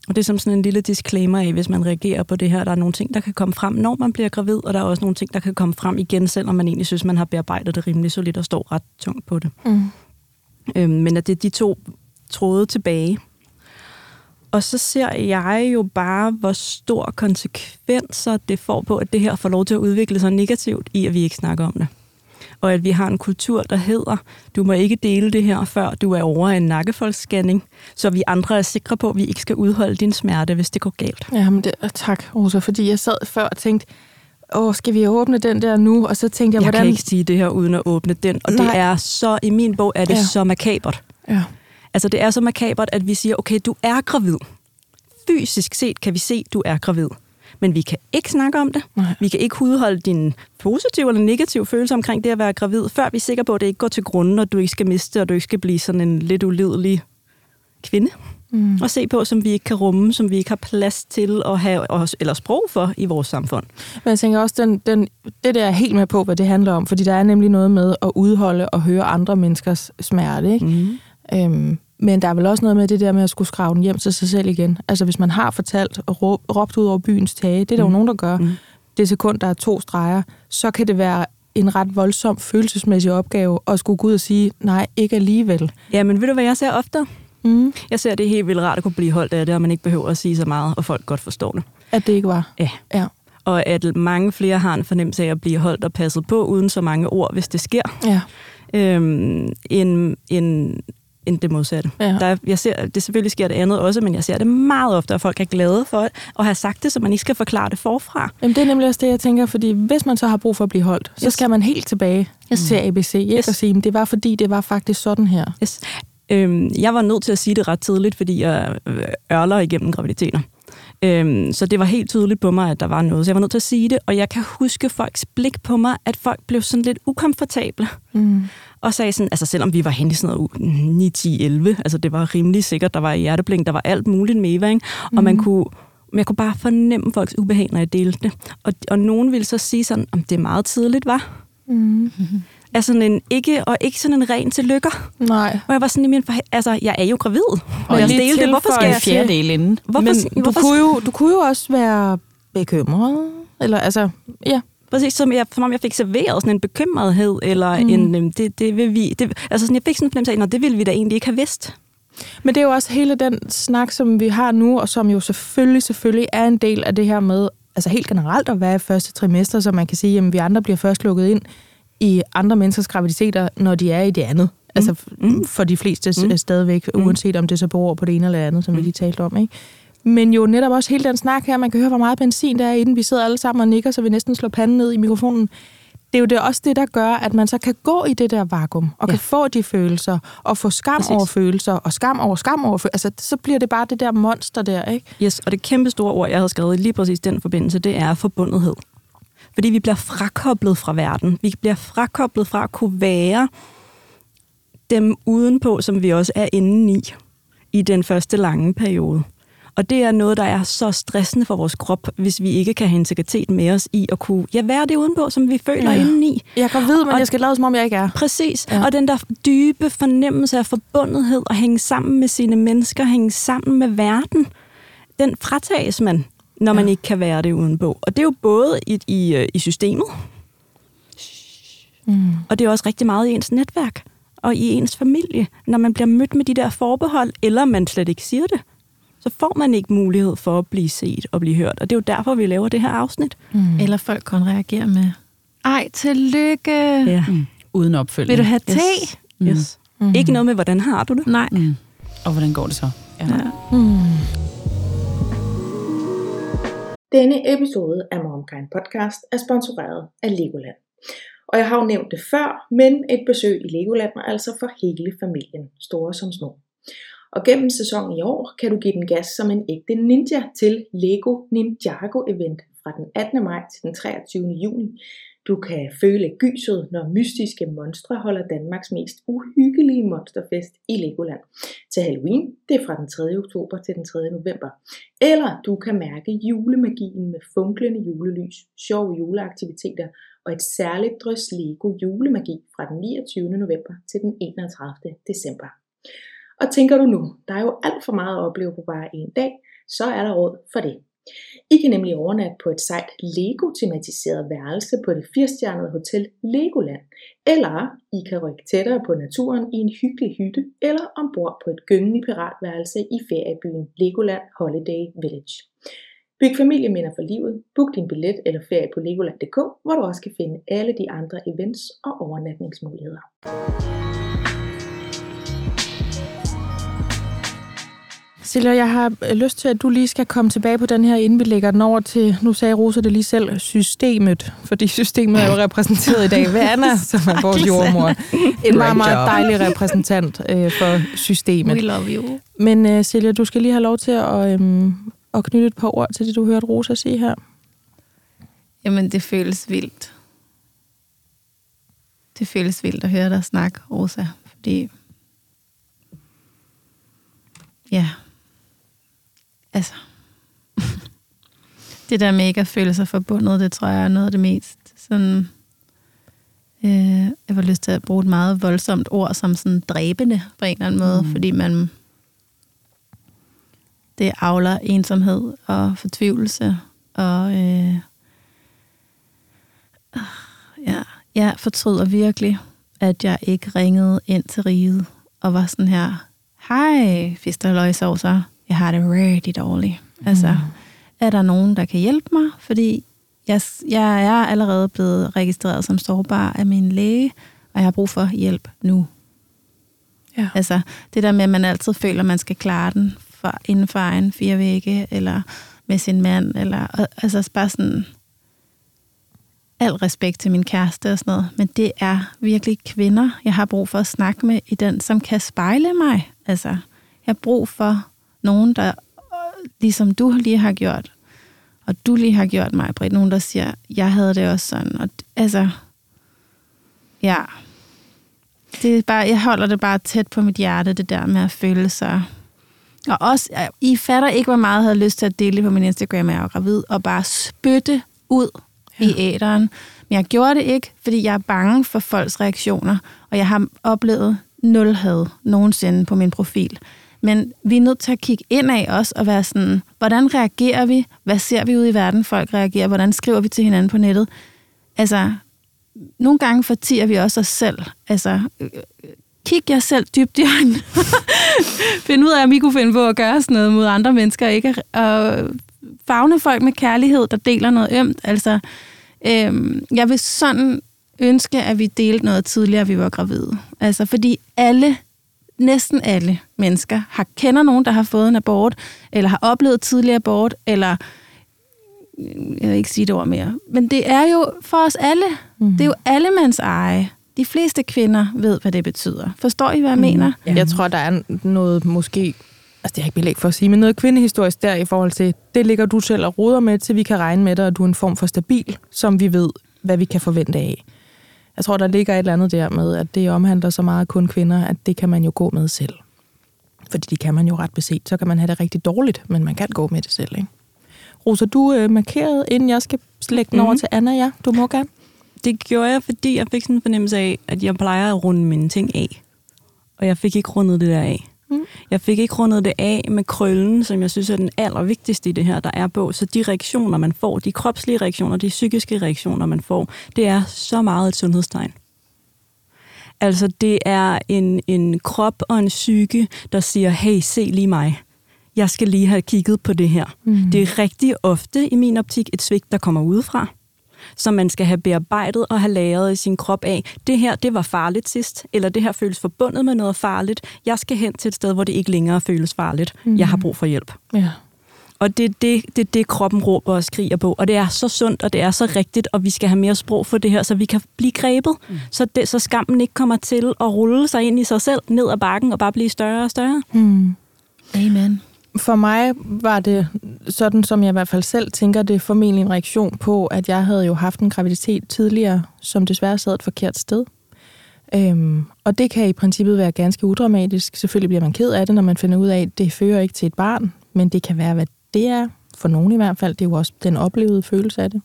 Og det er som sådan en lille disclaimer af, hvis man reagerer på det her. Der er nogle ting, der kan komme frem, når man bliver gravid, og der er også nogle ting, der kan komme frem igen, selvom man egentlig synes, man har bearbejdet det rimelig solidt og står ret tungt på det. Mm. Øhm, men at det er de to tråde tilbage. Og så ser jeg jo bare, hvor stor konsekvenser det får på, at det her får lov til at udvikle sig negativt i, at vi ikke snakker om det og at vi har en kultur, der hedder, du må ikke dele det her, før du er over en nakkefoldsscanning, så vi andre er sikre på, at vi ikke skal udholde din smerte, hvis det går galt. Jamen, det, tak, Rosa, fordi jeg sad før og tænkte, åh, skal vi åbne den der nu? Og så tænkte jeg, jeg hvordan... Jeg kan ikke sige det her uden at åbne den, og Nej. det er så, i min bog er det ja. så makabert. Ja. Altså, det er så makabert, at vi siger, okay, du er gravid. Fysisk set kan vi se, du er gravid men vi kan ikke snakke om det. Nej. Vi kan ikke udholde din positive eller negative følelse omkring det at være gravid, før vi er sikre på, at det ikke går til grunden, og du ikke skal miste, og du ikke skal blive sådan en lidt ulidelig kvinde. Mm. Og se på, som vi ikke kan rumme, som vi ikke har plads til at have, eller sprog for i vores samfund. Men jeg tænker også, den, den, det der er helt med på, hvad det handler om, fordi der er nemlig noget med at udholde og høre andre menneskers smerte. Ikke? Mm. Øhm, men der er vel også noget med det der med at skulle skrave den hjem til sig selv igen. Altså hvis man har fortalt og råbt ud over byens tage, det er der mm. jo nogen, der gør, mm. det sekund, der er to streger, så kan det være en ret voldsom følelsesmæssig opgave at skulle gå ud og sige, nej, ikke alligevel. Ja, men ved du, hvad jeg ser ofte? Mm. Jeg ser, det helt vildt rart at kunne blive holdt af det, og man ikke behøver at sige så meget, og folk godt forstår det. At det ikke var? Ja. ja. Og at mange flere har en fornemmelse af at blive holdt og passet på, uden så mange ord, hvis det sker. Ja. Øhm, en, en end det modsatte. Ja. Der, jeg ser, det selvfølgelig sker det andet også, men jeg ser det meget ofte, at folk er glade for at have sagt det, så man ikke skal forklare det forfra. Jamen, det er nemlig også det, jeg tænker, fordi hvis man så har brug for at blive holdt, yes. så skal man helt tilbage yes. til ABC, ikke? Yes. og sige, det var fordi, det var faktisk sådan her. Yes. Øhm, jeg var nødt til at sige det ret tidligt, fordi jeg øh, ørler igennem graviditeter. Øhm, så det var helt tydeligt på mig, at der var noget. Så jeg var nødt til at sige det, og jeg kan huske folks blik på mig, at folk blev sådan lidt ukomfortable. Mm og sagde sådan, altså selvom vi var hen i sådan noget 9, 10, 11, altså det var rimelig sikkert, der var hjerteblink, der var alt muligt med Eva, ikke? og mm. man mhm. kunne men jeg kunne bare fornemme folks ubehag, når jeg delte det. Og, og nogen ville så sige sådan, om det er meget tidligt, var. Mm. Altså en, ikke, og ikke sådan en ren til lykker. Nej. Og jeg var sådan i min, altså jeg er jo gravid. Og jeg delte det, hvorfor skal jeg... fjerdedel inden. Hvorfor, Men hvorfor, du, kunne jo, du kunne jo også være bekymret. Eller altså, ja. Præcis, som, jeg, som om jeg fik serveret sådan en bekymrethed, eller mm. en, øhm, det, det vil vi, det, altså sådan, jeg fik sådan en fornemmelse af, det ville vi da egentlig ikke have vidst. Men det er jo også hele den snak, som vi har nu, og som jo selvfølgelig, selvfølgelig er en del af det her med, altså helt generelt at være i første trimester, så man kan sige, at vi andre bliver først lukket ind i andre menneskers graviditeter, når de er i det andet. Mm. Altså mm. for de fleste mm. stadigvæk, mm. uanset om det så beror på det ene eller andet, som mm. vi lige talte om. Ikke? Men jo netop også hele den snak her, man kan høre, hvor meget benzin der er i den. Vi sidder alle sammen og nikker, så vi næsten slår panden ned i mikrofonen. det er jo det også det, der gør, at man så kan gå i det der vakuum, og ja. kan få de følelser, og få skam Præcis. over følelser, og skam over skam over følelser. Altså, så bliver det bare det der monster der, ikke? Yes, og det kæmpe store ord, jeg havde skrevet lige præcis den forbindelse, det er forbundethed. Fordi vi bliver frakoblet fra verden. Vi bliver frakoblet fra at kunne være dem udenpå, som vi også er inde i, i den første lange periode. Og det er noget, der er så stressende for vores krop, hvis vi ikke kan have integritet med os i at kunne ja, være det udenpå, som vi føler ja. indeni. Jeg kan vide, men og, jeg skal lade som om, jeg ikke er. Præcis. Ja. Og den der dybe fornemmelse af forbundethed og hænge sammen med sine mennesker, hænge sammen med verden, den fratages man, når ja. man ikke kan være det udenpå. Og det er jo både i, i, øh, i systemet, mm. og det er også rigtig meget i ens netværk og i ens familie, når man bliver mødt med de der forbehold, eller man slet ikke siger det så får man ikke mulighed for at blive set og blive hørt. Og det er jo derfor, vi laver det her afsnit. Mm. Eller folk kan reagere med, ej, tillykke. Ja. Mm. Uden opfølgning. Vil du have te? Yes. Mm. yes. Mm. Ikke noget med, hvordan har du det? Nej. Mm. Og hvordan går det så? Ja. ja. Mm. Denne episode af Momkind Podcast er sponsoreret af Legoland. Og jeg har jo nævnt det før, men et besøg i Legoland er altså for hele familien, store som små. Og gennem sæsonen i år kan du give den gas som en ægte ninja til Lego Ninjago Event fra den 18. maj til den 23. juni. Du kan føle gyset, når mystiske monstre holder Danmarks mest uhyggelige monsterfest i Legoland. Til Halloween, det er fra den 3. oktober til den 3. november. Eller du kan mærke julemagien med funklende julelys, sjove juleaktiviteter og et særligt drøs Lego julemagi fra den 29. november til den 31. december. Og tænker du nu, der er jo alt for meget at opleve på bare en dag, så er der råd for det. I kan nemlig overnatte på et sejt Lego-tematiseret værelse på det firestjernede hotel Legoland, eller I kan rykke tættere på naturen i en hyggelig hytte, eller ombord på et gyngende piratværelse i feriebyen Legoland Holiday Village. Byg familieminder for livet, book din billet eller ferie på legoland.dk, hvor du også kan finde alle de andre events og overnatningsmuligheder. Silja, jeg har øh, lyst til, at du lige skal komme tilbage på den her, inden vi lægger den over til, nu sagde Rosa det lige selv, systemet, fordi systemet er jo repræsenteret i dag ved Anna, som er vores jordmor. En meget, meget dejlig repræsentant øh, for systemet. We love you. Men uh, Silja, du skal lige have lov til at, øhm, at knytte et par ord til det, du hørte Rosa sige her. Jamen, det føles vildt. Det føles vildt at høre dig snakke, Rosa, fordi ja, altså, det der med ikke at føle sig forbundet, det tror jeg er noget af det mest sådan, øh, jeg var lyst til at bruge et meget voldsomt ord som sådan dræbende på en eller anden måde, mm. fordi man det avler ensomhed og fortvivlelse og øh, ja, jeg fortryder virkelig, at jeg ikke ringede ind til riget og var sådan her, hej, fister løgsovser, jeg har det rigtig dårligt. Altså, mm. er der nogen, der kan hjælpe mig? Fordi jeg, jeg er allerede blevet registreret som sårbar af min læge, og jeg har brug for hjælp nu. Ja. Altså, det der med, at man altid føler, at man skal klare den for, inden for egen fire vægge, eller med sin mand, eller altså bare sådan al respekt til min kæreste og sådan noget, men det er virkelig kvinder, jeg har brug for at snakke med i den, som kan spejle mig. Altså, jeg har brug for nogen, der ligesom du lige har gjort, og du lige har gjort mig, Britt, nogen, der siger, jeg havde det også sådan. Og altså, ja. Det er bare, jeg holder det bare tæt på mit hjerte, det der med at føle sig... Og også, I fatter ikke, hvor meget jeg havde lyst til at dele på min Instagram, at jeg var gravid, og bare spytte ud ja. i æderen. Men jeg gjorde det ikke, fordi jeg er bange for folks reaktioner, og jeg har oplevet nul had nogensinde på min profil. Men vi er nødt til at kigge ind af os og være sådan, hvordan reagerer vi? Hvad ser vi ud i verden, folk reagerer? Hvordan skriver vi til hinanden på nettet? Altså, nogle gange fortiger vi også os selv. Altså, øh, øh, kig jer selv dybt i øjnene. Find ud af, om I kunne finde på at gøre sådan noget mod andre mennesker, ikke? Og fagne folk med kærlighed, der deler noget ømt. Altså, øhm, jeg vil sådan ønske, at vi delte noget tidligere, at vi var gravide. Altså, fordi alle næsten alle mennesker har kender nogen, der har fået en abort, eller har oplevet tidligere abort, eller jeg vil ikke sige det ord mere, men det er jo for os alle. Mm. Det er jo allemands eje. De fleste kvinder ved, hvad det betyder. Forstår I, hvad jeg mm. mener? Ja. Jeg tror, der er noget måske, altså det er ikke belæg for at sige, men noget kvindehistorisk der i forhold til, det ligger du selv og roder med, til vi kan regne med dig, og du er en form for stabil, som vi ved, hvad vi kan forvente af. Jeg tror, der ligger et eller andet der med, at det omhandler så meget kun kvinder, at det kan man jo gå med selv. Fordi det kan man jo ret beset. Så kan man have det rigtig dårligt, men man kan gå med det selv. Ikke? Rosa, du øh, markerede, inden jeg skal slægge den mm-hmm. over mhm. til Anna. Ja, du må gerne. Det gjorde jeg, fordi jeg fik sådan en fornemmelse af, at jeg plejer at runde mine ting af. Og jeg fik ikke rundet det der af. Mm. Jeg fik ikke rundet det af med krøllen, som jeg synes er den allervigtigste i det her, der er på. Så de reaktioner, man får, de kropslige reaktioner, de psykiske reaktioner, man får, det er så meget et sundhedstegn. Altså, det er en, en krop og en psyke, der siger, hey, se lige mig. Jeg skal lige have kigget på det her. Mm. Det er rigtig ofte, i min optik, et svigt, der kommer udefra som man skal have bearbejdet og have lagret i sin krop af. Det her, det var farligt sidst, eller det her føles forbundet med noget farligt. Jeg skal hen til et sted, hvor det ikke længere føles farligt. Mm. Jeg har brug for hjælp. Ja. Og det er det, det, det, kroppen råber og skriger på. Og det er så sundt, og det er så rigtigt, og vi skal have mere sprog for det her, så vi kan blive grebet. Mm. Så, det, så skammen ikke kommer til at rulle sig ind i sig selv, ned ad bakken, og bare blive større og større. Mm. Amen. For mig var det sådan, som jeg i hvert fald selv tænker, det formentlig en reaktion på, at jeg havde jo haft en graviditet tidligere, som desværre sad et forkert sted. Øhm, og det kan i princippet være ganske udramatisk. Selvfølgelig bliver man ked af det, når man finder ud af, at det fører ikke til et barn, men det kan være, hvad det er, for nogen i hvert fald. Det er jo også den oplevede følelse af det.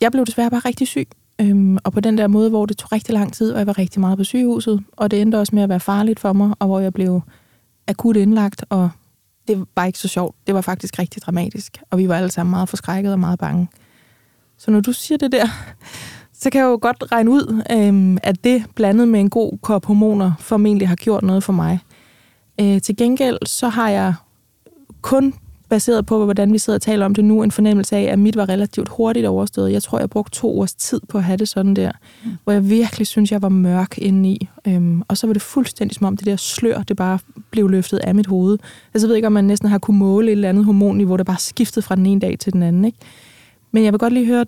Jeg blev desværre bare rigtig syg, øhm, og på den der måde, hvor det tog rigtig lang tid, og jeg var rigtig meget på sygehuset, og det endte også med at være farligt for mig, og hvor jeg blev akut indlagt, og det var ikke så sjovt. Det var faktisk rigtig dramatisk, og vi var alle sammen meget forskrækket og meget bange. Så når du siger det der, så kan jeg jo godt regne ud, øhm, at det blandet med en god kop hormoner formentlig har gjort noget for mig. Øh, til gengæld så har jeg kun baseret på, hvordan vi sidder og taler om det nu, en fornemmelse af, at mit var relativt hurtigt overstået. Jeg tror, jeg brugte to års tid på at have det sådan der, mm. hvor jeg virkelig synes, jeg var mørk indeni. Øhm, og så var det fuldstændig som om det der slør, det bare blev løftet af mit hoved. Altså, jeg ved ikke, om man næsten har kunne måle et eller andet hormonniveau, der bare skiftede fra den ene dag til den anden. Ikke? Men jeg vil godt lige høre,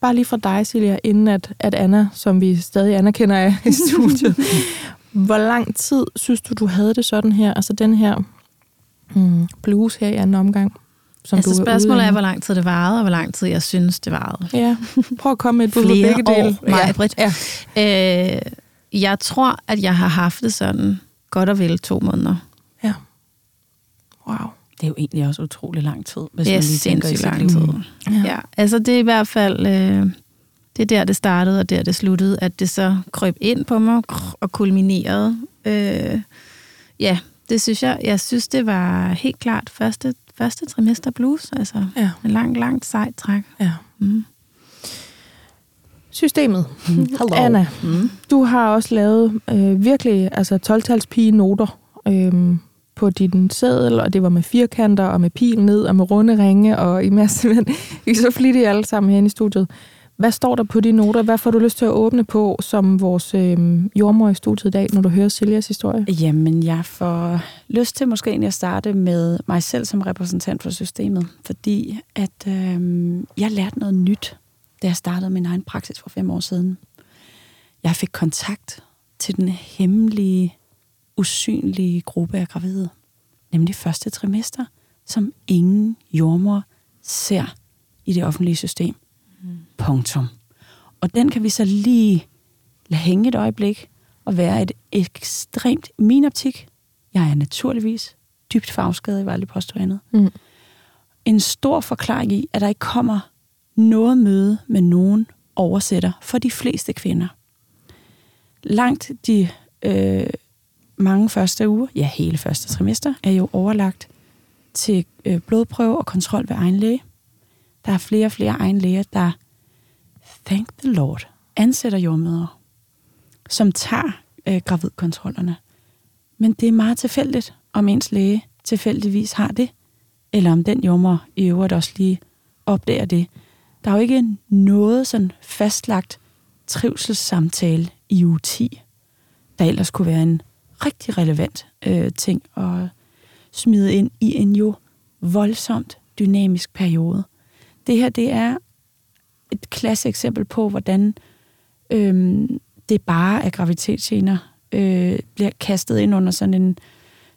bare lige fra dig, Silja, inden at, at Anna, som vi stadig anerkender af i studiet, hvor lang tid synes du, du havde det sådan her? Altså den her mm, blues her i anden omgang. Som altså du spørgsmålet er, hvor lang tid det varede, og hvor lang tid jeg synes, det varede. Ja, prøv at komme med et bud på begge dele. Mig, ja. ja. Øh, jeg tror, at jeg har haft det sådan godt og vel to måneder. Ja. Wow. Det er jo egentlig også utrolig lang tid, hvis det er man lige sindssygt lang tid. Ja. ja. Altså det er i hvert fald, øh, det er der, det startede, og der, det sluttede, at det så krøb ind på mig og kulminerede. Øh, ja, det synes jeg. Jeg synes, det var helt klart første, første trimester blues. Altså ja. en langt, langt sejt træk. Ja. Mm. Systemet. Hello. Anna, mm. du har også lavet øh, virkelig altså 12-tals noter øh, på din sædel, og det var med firkanter og med pil ned og med runde ringe og i masse, er så flittige alle sammen her i studiet. Hvad står der på de noter? Hvad får du lyst til at åbne på som vores øh, jordmor i studiet i dag, når du hører Siljas historie? Jamen, jeg får lyst til måske egentlig at starte med mig selv som repræsentant for systemet, fordi at øh, jeg lærte noget nyt, da jeg startede min egen praksis for fem år siden. Jeg fik kontakt til den hemmelige, usynlige gruppe af gravide, nemlig første trimester, som ingen jordmor ser i det offentlige system. Punktum. Og den kan vi så lige lade hænge et øjeblik og være et ekstremt, min optik, jeg er naturligvis dybt fagskadet, jeg vil aldrig påstå andet. Mm. En stor forklaring i, at der ikke kommer noget møde med nogen oversætter for de fleste kvinder. Langt de øh, mange første uger, ja hele første trimester, er jo overlagt til øh, blodprøve og kontrol ved egen læge. Der er flere og flere egen læger, der thank the Lord, ansætter jordmøder, som tager øh, gravidkontrollerne. Men det er meget tilfældigt, om ens læge tilfældigvis har det, eller om den jommer i øvrigt også lige opdager det. Der er jo ikke noget sådan fastlagt trivselssamtale i uge 10, der ellers kunne være en rigtig relevant øh, ting at smide ind i en jo voldsomt dynamisk periode det her det er et klasse eksempel på, hvordan øhm, det bare er graviditetsgener øh, bliver kastet ind under sådan en,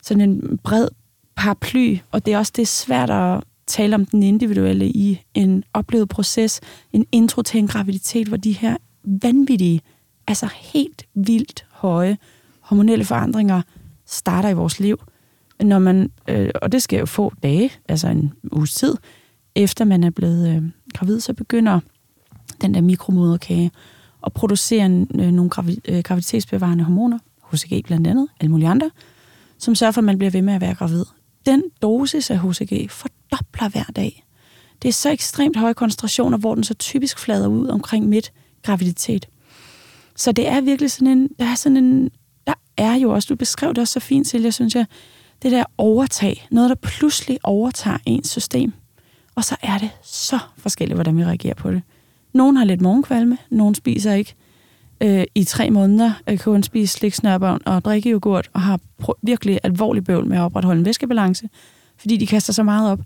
sådan en bred paraply, og det er også det er svært at tale om den individuelle i en oplevet proces, en intro til en graviditet, hvor de her vanvittige, altså helt vildt høje hormonelle forandringer starter i vores liv. Når man, øh, og det skal jo få dage, altså en uges tid, efter man er blevet øh, gravid, så begynder den der mikromoderkage at producere øh, nogle gravi, øh, graviditetsbevarende hormoner, HCG blandt andet, alle mulige andre, som sørger for, at man bliver ved med at være gravid. Den dosis af HCG fordobler hver dag. Det er så ekstremt høje koncentrationer, hvor den så typisk flader ud omkring midt graviditet. Så det er virkelig sådan en, der er sådan en, der er jo også, du beskrev det også så fint, Silja, synes jeg, det der overtag, noget der pludselig overtager ens system. Og så er det så forskelligt, hvordan vi reagerer på det. Nogen har lidt morgenkvalme, nogen spiser ikke øh, i tre måneder, øh, kan kun spise sliksnørbånd og drikke yoghurt, og har virkelig alvorlig bøvl med at opretholde en væskebalance, fordi de kaster så meget op.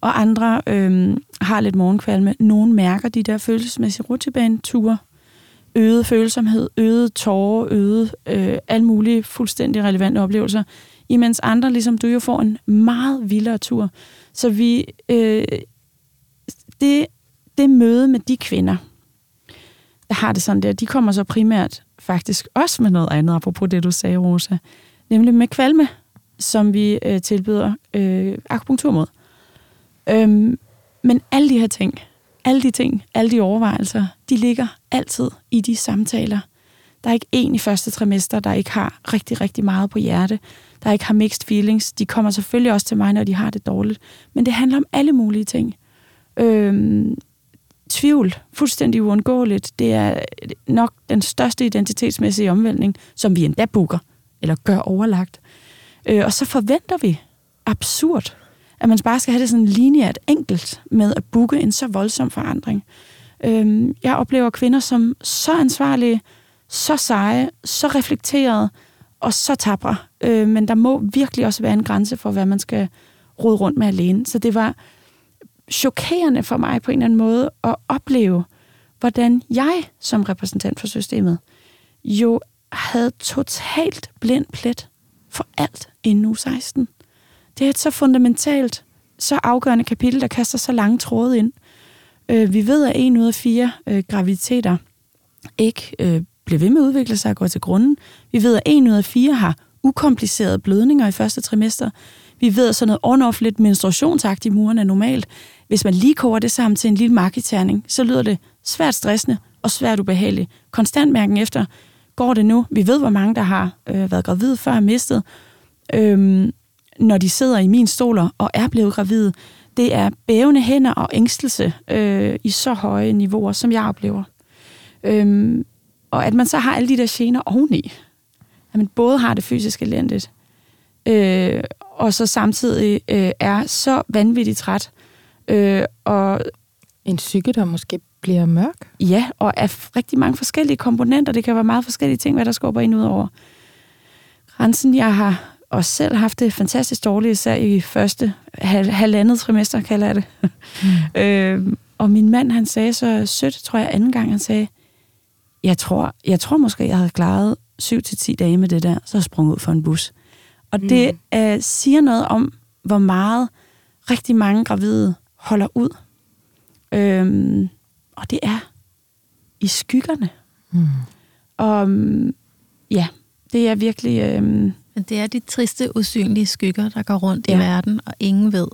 Og andre øh, har lidt morgenkvalme. Nogen mærker de der følelsesmæssige rutsjebaneture, øget følsomhed, øget tårer, øget øh, alle mulige fuldstændig relevante oplevelser, imens andre, ligesom du jo, får en meget vildere tur. Så vi, øh, det, det møde med de kvinder, der har det sådan der, de kommer så primært faktisk også med noget andet, apropos det, du sagde, Rosa, nemlig med kvalme, som vi øh, tilbyder øh, akupunktur mod. Øhm, men alle de her ting, alle de ting, alle de overvejelser, de ligger altid i de samtaler. Der er ikke en i første trimester, der ikke har rigtig, rigtig meget på hjerte, der ikke har mixed feelings. De kommer selvfølgelig også til mig, når de har det dårligt. Men det handler om alle mulige ting. Øhm, tvivl, fuldstændig uundgåeligt, det er nok den største identitetsmæssige omvæltning, som vi endda booker, eller gør overlagt. Øh, og så forventer vi absurd, at man bare skal have det sådan lineært enkelt med at booke en så voldsom forandring. Øh, jeg oplever kvinder som så ansvarlige, så seje, så reflekterede og så tabre. Øh, men der må virkelig også være en grænse for, hvad man skal rode rundt med alene. Så det var chokerende for mig på en eller anden måde at opleve, hvordan jeg som repræsentant for systemet jo havde totalt blind plet for alt inden u 16. Det er et så fundamentalt, så afgørende kapitel, der kaster så lange tråde ind. Øh, vi ved, at en ud af fire øh, graviditeter ikke øh, bliver ved med at udvikle sig og går til grunden. Vi ved, at en ud af fire har ukomplicerede blødninger i første trimester. Vi ved, at sådan noget on-off lidt menstruationsagt i muren er normalt. Hvis man lige koger det sammen til en lille markiterning, så lyder det svært stressende og svært ubehageligt. Konstant mærken efter, går det nu? Vi ved, hvor mange, der har øh, været gravide før og mistet. Øhm, når de sidder i min stoler og er blevet gravide, det er bævende hænder og ængstelse øh, i så høje niveauer, som jeg oplever. Øhm, og at man så har alle de der gener oveni. At man både har det fysisk elendigt, øh, og så samtidig øh, er så vanvittigt træt. Øh, og en psyke, der måske bliver mørk? Ja, og af rigtig mange forskellige komponenter. Det kan være meget forskellige ting, hvad der skubber ind ud over grænsen. Jeg har også selv haft det fantastisk dårligt, især i første hal- halvandet trimester, kalder jeg det. Mm. øh, og min mand, han sagde så sødt, tror jeg, anden gang, han sagde, jeg tror, jeg tror måske, jeg havde klaret 7-10 dage med det der, så jeg sprunget ud for en bus. Og mm. det uh, siger noget om, hvor meget rigtig mange gravide holder ud. Øhm, og det er i skyggerne. Mm. Og ja, det er virkelig... Øhm, Men det er de triste, usynlige skygger, der går rundt ja. i verden, og ingen ved,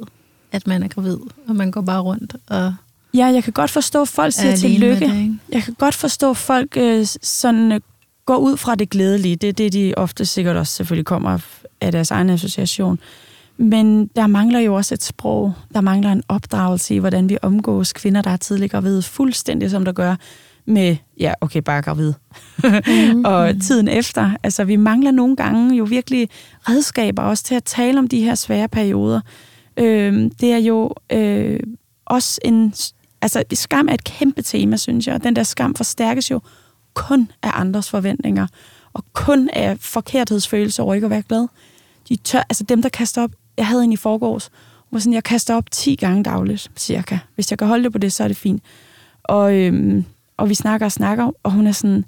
at man er gravid, og man går bare rundt og Ja, jeg kan godt forstå, at folk siger tillykke. Det, jeg kan godt forstå, at folk øh, sådan øh, går ud fra det glædelige. Det er det, de ofte sikkert også selvfølgelig kommer af deres egen association. Men der mangler jo også et sprog. Der mangler en opdragelse i, hvordan vi omgås kvinder, der er tidligere gravid, fuldstændig som der gør med, ja, okay, bare gravid. mm. og tiden efter. Altså, vi mangler nogle gange jo virkelig redskaber også til at tale om de her svære perioder. Øh, det er jo øh, også en altså, skam er et kæmpe tema, synes jeg, og den der skam forstærkes jo kun af andres forventninger, og kun af forkerthedsfølelse over ikke at være glad. De tør, altså dem, der kaster op, jeg havde en i forgårs, hvor sådan, jeg kaster op 10 gange dagligt, cirka. Hvis jeg kan holde det på det, så er det fint. Og, øhm, og vi snakker og snakker, og hun er sådan,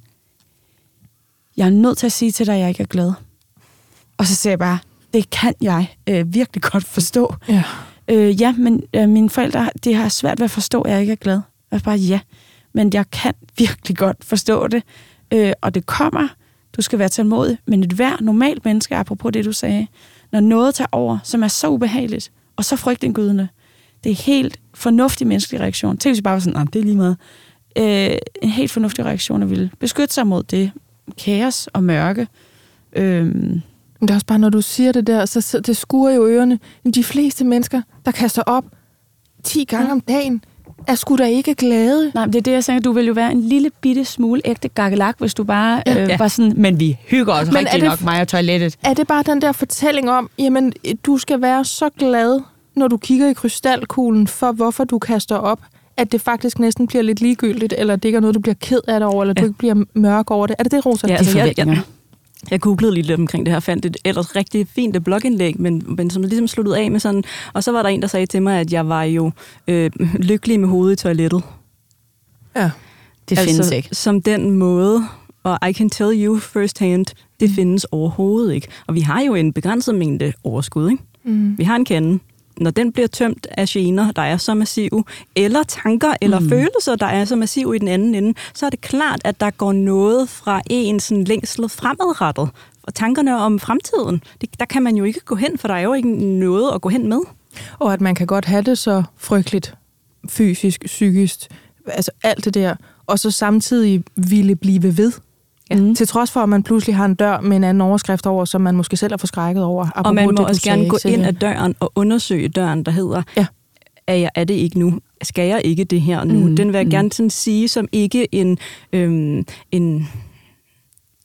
jeg er nødt til at sige til dig, at jeg ikke er glad. Og så siger jeg bare, det kan jeg øh, virkelig godt forstå. Ja. Øh, ja, men øh, mine forældre, de har svært ved at forstå, at jeg ikke er glad. Jeg er bare, ja, men jeg kan virkelig godt forstå det. Øh, og det kommer. Du skal være tålmodig. Men et hver normalt menneske, apropos det, du sagde, når noget tager over, som er så ubehageligt, og så frygtindgydende, det er helt fornuftig menneskelig reaktion. Tænk hvis bare var sådan, det er lige meget. Øh, en helt fornuftig reaktion at ville beskytte sig mod det kaos og mørke. Øh, men det er også bare, når du siger det der, så det skuer jo ørerne. De fleste mennesker, der kaster op 10 gange ja. om dagen, er sgu da ikke glade. Nej, det er det, jeg siger. Du vil jo være en lille bitte smule ægte gakkelak, hvis du bare ja. øh, var sådan, men vi hygger os men rigtig det, nok, mig og toilettet. Er det bare den der fortælling om, jamen, du skal være så glad, når du kigger i krystalkuglen, for hvorfor du kaster op, at det faktisk næsten bliver lidt ligegyldigt, eller det ikke er noget, du bliver ked af det over, eller ja. du ikke bliver mørk over det. Er det det, Rosa? Ja, altså, jeg, jeg, jeg googlede lige lidt omkring det her, fandt et ellers rigtig fint blogindlæg, men, men som ligesom sluttede af med sådan, og så var der en, der sagde til mig, at jeg var jo øh, lykkelig med hovedet i toilettet. Ja, det altså, findes ikke. Som den måde, og I can tell you first hand, det mm. findes overhovedet ikke. Og vi har jo en begrænset mængde overskud, ikke? Mm. Vi har en kande, når den bliver tømt af gener, der er så massive, eller tanker eller mm. følelser, der er så massive i den anden ende, så er det klart, at der går noget fra en sådan længsel fremadrettet. Og tankerne om fremtiden, det, der kan man jo ikke gå hen, for der er jo ikke noget at gå hen med. Og at man kan godt have det så frygteligt, fysisk, psykisk, altså alt det der, og så samtidig ville blive ved. Ja. Mm. Til trods for, at man pludselig har en dør med en anden overskrift over, som man måske selv er forskrækket over. Og man må det, også gerne gå ind ad døren og undersøge døren, der hedder, ja. er, jeg, er det ikke nu? Skal jeg ikke det her nu? Mm. Den vil jeg mm. gerne sådan sige som ikke en, øhm, en,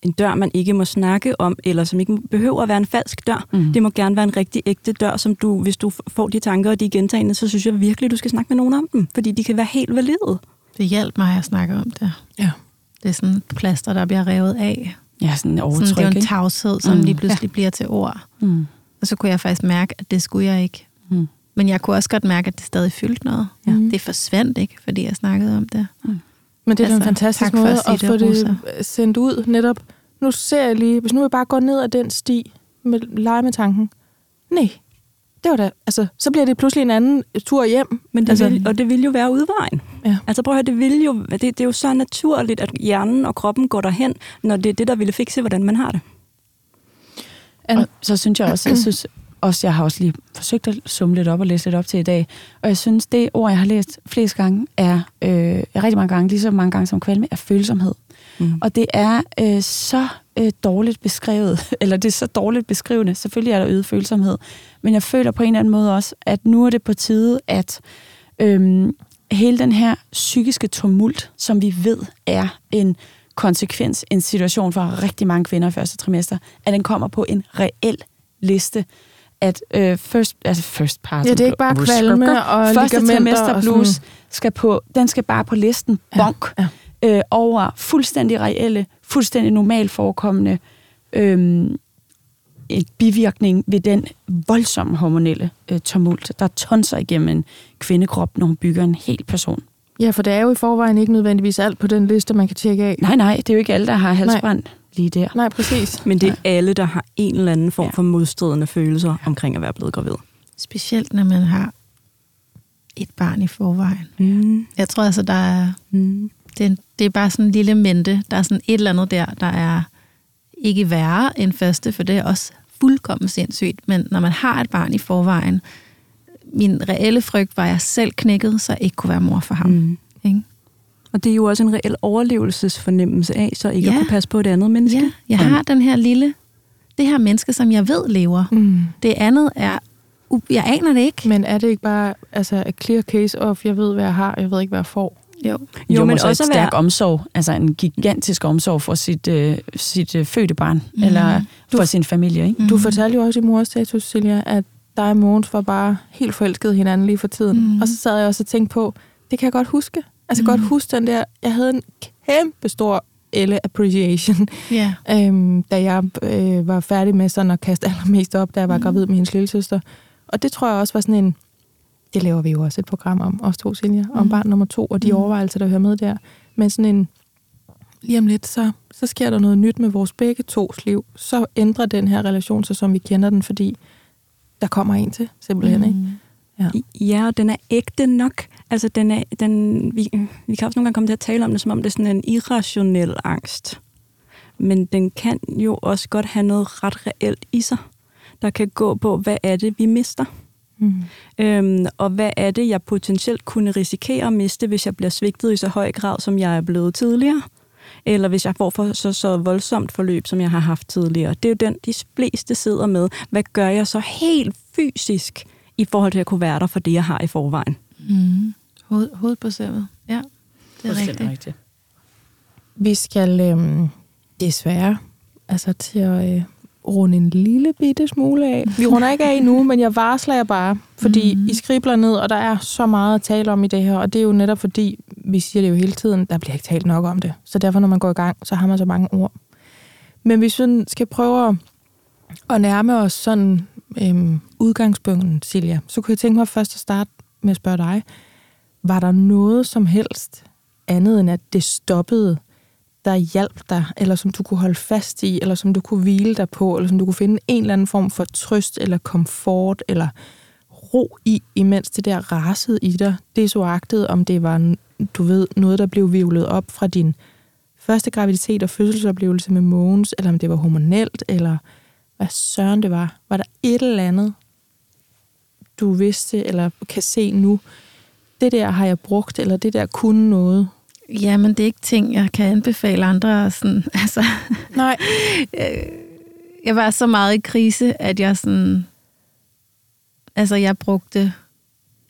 en dør, man ikke må snakke om, eller som ikke behøver at være en falsk dør. Mm. Det må gerne være en rigtig ægte dør, som du, hvis du får de tanker og de gentagende, så synes jeg virkelig, du skal snakke med nogen om dem, fordi de kan være helt valide. Det hjalp mig at snakke om det. Ja. Det er sådan plaster, der bliver revet af. Ja, sådan en overtryk, sådan, Det er jo en tavshed, som mm. lige pludselig ja. bliver til ord. Mm. Og så kunne jeg faktisk mærke, at det skulle jeg ikke. Mm. Men jeg kunne også godt mærke, at det stadig fyldte noget. Ja. Det forsvandt ikke, fordi jeg snakkede om det. Mm. Men det er altså, en fantastisk måde at, at få det, det sendt ud netop. Nu ser jeg lige, hvis nu vi bare går ned ad den sti med lege med tanken. Nej, det var da, altså, så bliver det pludselig en anden tur hjem. Men det altså, vil, og det vil jo være udvejen. Ja. Altså prøv at høre, det, vil jo, det, det er jo så naturligt, at hjernen og kroppen går derhen, når det er det, der ville fikse, hvordan man har det. Og så synes jeg også, jeg synes også, jeg har også lige forsøgt at summe lidt op og læse lidt op til i dag, og jeg synes, det ord, jeg har læst flest gange, er øh, rigtig mange gange, lige så mange gange som kvalme, er følsomhed. Mm. Og det er øh, så øh, dårligt beskrevet, eller det er så dårligt beskrivende. Selvfølgelig er der øget følsomhed, men jeg føler på en eller anden måde også, at nu er det på tide, at øh, hele den her psykiske tumult, som vi ved er en konsekvens, en situation for rigtig mange kvinder i første trimester, at den kommer på en reel liste. At øh, first, altså first part ja, det er ikke bare kvalme og første trimester blues skal på, den skal bare på listen, bonk. Ja, ja. Øh, over fuldstændig reelle, fuldstændig normalt forekommende øh, et bivirkning ved den voldsomme hormonelle øh, tumult, der tonser igennem en kvindekrop, når hun bygger en hel person. Ja, for det er jo i forvejen ikke nødvendigvis alt på den liste, man kan tjekke af. Nej, nej, det er jo ikke alle, der har halsbrand nej. lige der. Nej, præcis. Men det er nej. alle, der har en eller anden form ja. for modstridende følelser ja. omkring at være blevet gravid. Specielt når man har et barn i forvejen. Mm. Jeg tror altså, der er... Mm det, det er bare sådan en lille mente. Der er sådan et eller andet der, der er ikke værre end første, for det er også fuldkommen sindssygt. Men når man har et barn i forvejen, min reelle frygt var, at jeg selv knækkede, så jeg ikke kunne være mor for ham. Mm. Ikke? Og det er jo også en reel overlevelsesfornemmelse af, så ikke ja. at kunne passe på et andet menneske. Ja, jeg har den her lille, det her menneske, som jeg ved lever. Mm. Det andet er, jeg aner det ikke. Men er det ikke bare altså, a clear case of, jeg ved, hvad jeg har, jeg ved ikke, hvad jeg får? Jo, jo, jo men også et stærk være... omsorg, altså en gigantisk omsorg for sit, øh, sit øh, fødte barn, mm. eller for du, sin familie. Ikke? Mm. Du fortalte jo også i mors status, Silja, at dig og Mogens var bare helt forelskede hinanden lige for tiden. Mm. Og så sad jeg også og tænkte på, det kan jeg godt huske. Altså mm. godt huske den der, jeg havde en kæmpe stor Elle appreciation, yeah. øhm, da jeg øh, var færdig med sådan at kaste allermest op, da jeg var mm. gravid med hendes lille søster. Og det tror jeg også var sådan en, det laver vi jo også et program om, os to, Silja, mm. om barn nummer to, og de mm. overvejelser, der hører med der. Men sådan en, lige om lidt, så, så sker der noget nyt med vores begge tos liv. Så ændrer den her relation sig, som vi kender den, fordi der kommer en til, simpelthen. Mm. Ikke? Ja. ja, og den er ægte nok. Altså, den er, den, vi, vi kan også nogle gange komme til at tale om det, som om det er sådan en irrationel angst. Men den kan jo også godt have noget ret reelt i sig, der kan gå på, hvad er det, vi mister? Mm. Øhm, og hvad er det, jeg potentielt kunne risikere at miste, hvis jeg bliver svigtet i så høj grad, som jeg er blevet tidligere? Eller hvis jeg får for så, så voldsomt forløb, som jeg har haft tidligere. Det er jo den, de fleste sidder med. Hvad gør jeg så helt fysisk i forhold til at kunne være der for det, jeg har i forvejen? Mm. Hoved, hoved på sævet. Ja, det er rigtigt. rigtigt. Vi skal øhm, desværre altså til at øh, runde en lille bitte smule af. Vi runder ikke af nu, men jeg varsler jer bare, fordi mm. I skribler ned, og der er så meget at tale om i det her, og det er jo netop fordi, vi siger det jo hele tiden, der bliver ikke talt nok om det. Så derfor, når man går i gang, så har man så mange ord. Men hvis vi skal prøve at nærme os sådan øhm, udgangspunkten, Silja, så kunne jeg tænke mig først at starte med at spørge dig, var der noget som helst andet end at det stoppede der hjalp dig, eller som du kunne holde fast i, eller som du kunne hvile dig på, eller som du kunne finde en eller anden form for trøst, eller komfort, eller ro i, imens det der rasede i dig. Det er så agtet, om det var, du ved, noget, der blev vivlet op fra din første graviditet og fødselsoplevelse med Mogens, eller om det var hormonelt, eller hvad søren det var. Var der et eller andet, du vidste, eller kan se nu, det der har jeg brugt, eller det der kunne noget, Jamen, det er ikke ting, jeg kan anbefale andre. Sådan, altså, Nej. jeg var så meget i krise, at jeg sådan... Altså, jeg brugte...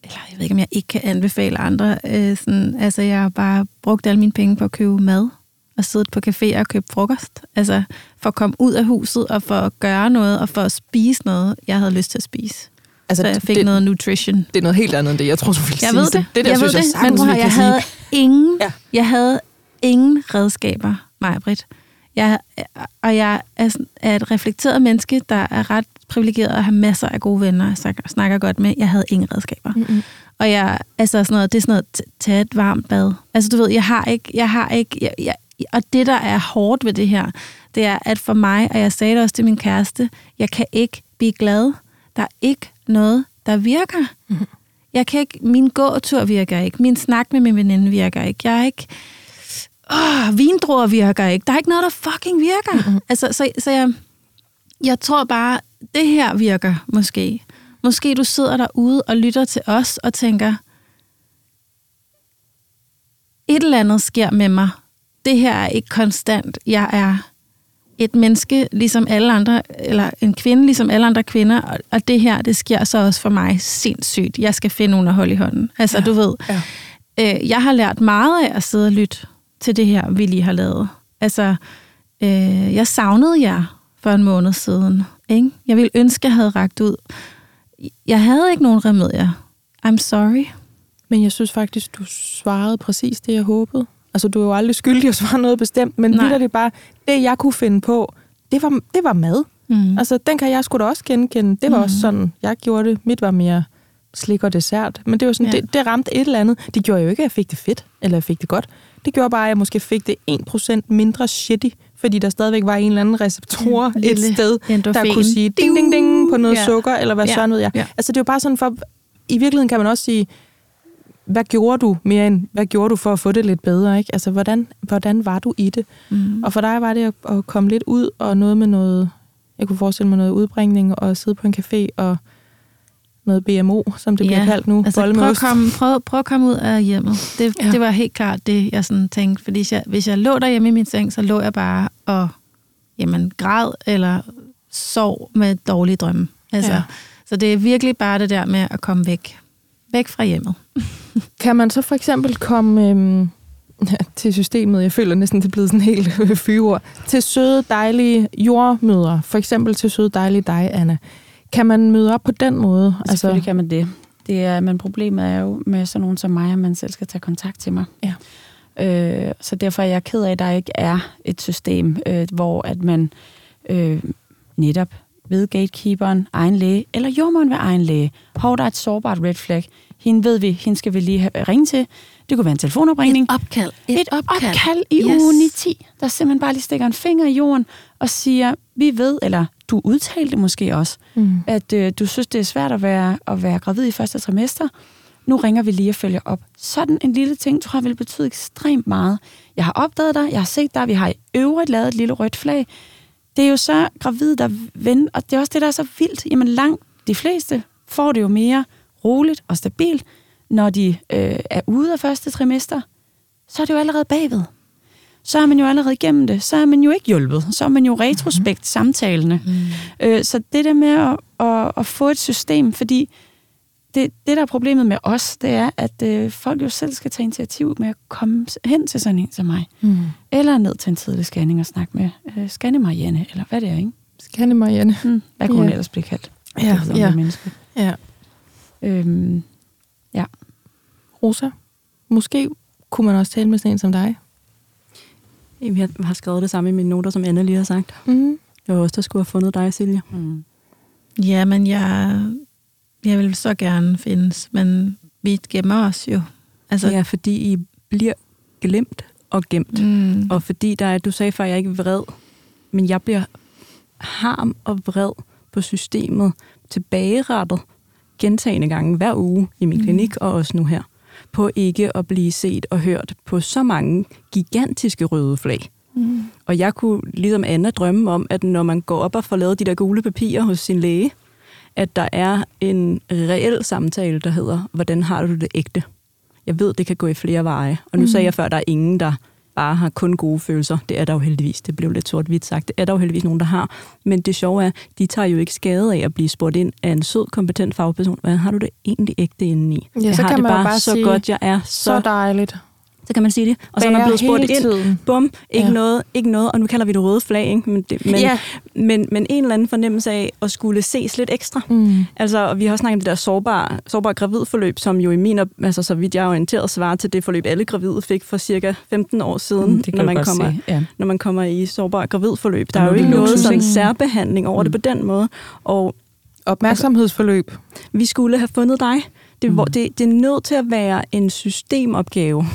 Eller jeg ved ikke, om jeg ikke kan anbefale andre. Øh, sådan, altså, jeg har bare brugt alle mine penge på at købe mad og sidde på café og købe frokost. Altså, for at komme ud af huset og for at gøre noget og for at spise noget, jeg havde lyst til at spise. Altså, så jeg fik det, noget nutrition. Det er noget helt andet end det, jeg tror, du ville jeg sige. Ved det. det der, jeg synes ved jeg, det, men jeg, jeg havde ingen, ja. jeg havde ingen redskaber, mig, Britt. Jeg, og jeg er, et reflekteret menneske, der er ret privilegeret at have masser af gode venner, jeg snakker godt med. Jeg havde ingen redskaber. Mm-hmm. Og jeg, altså sådan noget, det er sådan noget, tage et varmt bad. Altså du ved, jeg har ikke, jeg har ikke, jeg, jeg, og det, der er hårdt ved det her, det er, at for mig, og jeg sagde det også til min kæreste, jeg kan ikke blive glad. Der er ikke noget, der virker. Mm-hmm. Jeg kan ikke, min gåtur virker ikke, min snak med min veninde virker ikke, jeg er ikke, åh, vindruer virker ikke, der er ikke noget, der fucking virker. Mm-hmm. Altså, så, så jeg, jeg tror bare, det her virker måske. Måske du sidder derude og lytter til os og tænker, et eller andet sker med mig. Det her er ikke konstant. Jeg er et menneske ligesom alle andre, eller en kvinde ligesom alle andre kvinder, og, og det her, det sker så også for mig sindssygt. Jeg skal finde nogen at holde i hånden. Altså, ja. du ved, ja. øh, jeg har lært meget af at sidde og lytte til det her, vi lige har lavet. Altså, øh, jeg savnede jer for en måned siden. Ikke? Jeg ville ønske, jeg havde ragt ud. Jeg havde ikke nogen remedier. I'm sorry. Men jeg synes faktisk, du svarede præcis det, jeg håbede. Altså, du er jo aldrig skyldig at svare noget bestemt, men Nej. det bare, det jeg kunne finde på, det var, det var mad. Mm. Altså, den kan jeg sgu da også genkende. Det var mm. også sådan, jeg gjorde det. Mit var mere slik og dessert. Men det var sådan, ja. det, det ramte et eller andet. Det gjorde jo ikke, at jeg fik det fedt, eller jeg fik det godt. Det gjorde bare, at jeg måske fik det 1% mindre shitty, fordi der stadigvæk var en eller anden receptor ja, et sted, endorfen. der kunne sige ding, ding, ding på noget ja. sukker, eller hvad ja. sådan ved jeg. Ja. Altså, det er jo bare sådan for... I virkeligheden kan man også sige, hvad gjorde du mere end, hvad gjorde du for at få det lidt bedre? Ikke? Altså, hvordan, hvordan var du i det? Mm. Og for dig var det at, at komme lidt ud og noget med noget, jeg kunne forestille mig noget udbringning og sidde på en café og noget BMO, som det ja, bliver kaldt nu. Altså, prøv, at komme, prøv, prøv at komme ud af hjemmet. Det, ja. det var helt klart det, jeg sådan tænkte. Fordi hvis jeg, hvis jeg lå derhjemme i min seng, så lå jeg bare og jamen, græd eller sov med dårlige drømme. Altså, ja. Så det er virkelig bare det der med at komme væk. Væk fra hjemmet. kan man så for eksempel komme øhm, til systemet, jeg føler næsten, det er blevet sådan helt fyre, til søde, dejlige jordmøder, for eksempel til søde, dejlige dig, Anna. Kan man møde op på den måde? Altså, Selvfølgelig kan man det. det er, men problemet er jo med sådan nogen som mig, at man selv skal tage kontakt til mig. Ja. Øh, så derfor er jeg ked af, at der ikke er et system, øh, hvor at man øh, netop ved gatekeeperen, egen læge, eller jordmoren ved egen læge. Hov, der er et sårbart red flag. Hende ved vi, hende skal vi lige ringe til. Det kunne være en telefonopringning. Et opkald. Et, et opkald. opkald i yes. uge 10, der simpelthen bare lige stikker en finger i jorden og siger, vi ved, eller du udtalte måske også, mm. at øh, du synes, det er svært at være, at være gravid i første trimester. Nu ringer vi lige og følger op. Sådan en lille ting, tror jeg, vil betyde ekstremt meget. Jeg har opdaget dig, jeg har set dig, vi har i øvrigt lavet et lille rødt flag. Det er jo så gravid, der vender, og det er også det, der er så vildt. Jamen langt de fleste får det jo mere roligt og stabilt, når de øh, er ude af første trimester. Så er det jo allerede bagved så er man jo allerede igennem det. Så er man jo ikke hjulpet. Så er man jo retrospekt mm. samtalene. Mm. Øh, så det der med at, at, at få et system, fordi det, det, der er problemet med os, det er, at øh, folk jo selv skal tage initiativ med at komme hen til sådan en som mig. Mm. Eller ned til en tidlig scanning og snakke med øh, Scanne Marianne, eller hvad det er, ikke? Scanne Marianne. Mm. Hvad kunne ja. hun ellers blive kaldt? Ja, ja. ja. Øhm, ja. Rosa, måske kunne man også tale med sådan en som dig? Jeg har skrevet det samme i mine noter, som Anna lige har sagt. Mm. Det var også der skulle have fundet dig, Silja. Mm. Ja, men jeg, jeg vil så gerne findes, men vi gemmer os jo. Altså, ja, fordi I bliver glemt og gemt. Mm. Og fordi der er, du sagde før, at jeg ikke er vred, men jeg bliver harm og vred på systemet tilbagerettet gentagende gange hver uge i min mm. klinik og også nu her på ikke at blive set og hørt på så mange gigantiske røde flag. Mm. Og jeg kunne ligesom Anna drømme om, at når man går op og får lavet de der gule papirer hos sin læge, at der er en reel samtale, der hedder, hvordan har du det ægte? Jeg ved, det kan gå i flere veje. Og nu mm. sagde jeg før, at der er ingen, der bare har kun gode følelser. Det er der jo heldigvis. Det blev lidt sort-hvidt sagt. Det er der jo heldigvis nogen, der har. Men det sjove er, de tager jo ikke skade af at blive spurgt ind af en sød, kompetent fagperson. Hvad har du det egentlig ægte indeni? Ja, jeg så har kan det man bare, bare så sige, godt, jeg er. Så, så dejligt så kan man sige det. Og så er man blevet spurgt ind, tiden. bum, ikke, ja. noget, ikke noget, og nu kalder vi det røde flag, ikke? Men, det, men, ja. men, men en eller anden fornemmelse af at skulle ses lidt ekstra. Mm. Altså, vi har snakket om det der sårbare, sårbare gravidforløb, som jo i min, altså så vidt jeg er orienteret, svarer til det forløb, alle gravide fik for cirka 15 år siden, mm, når, man kommer, ja. når man kommer i sårbare gravidforløb. Der er jo ikke noget sådan særbehandling over mm. det på den måde. Og Opmærksomhedsforløb. Altså, vi skulle have fundet dig. Det, mm. det, det er nødt til at være en systemopgave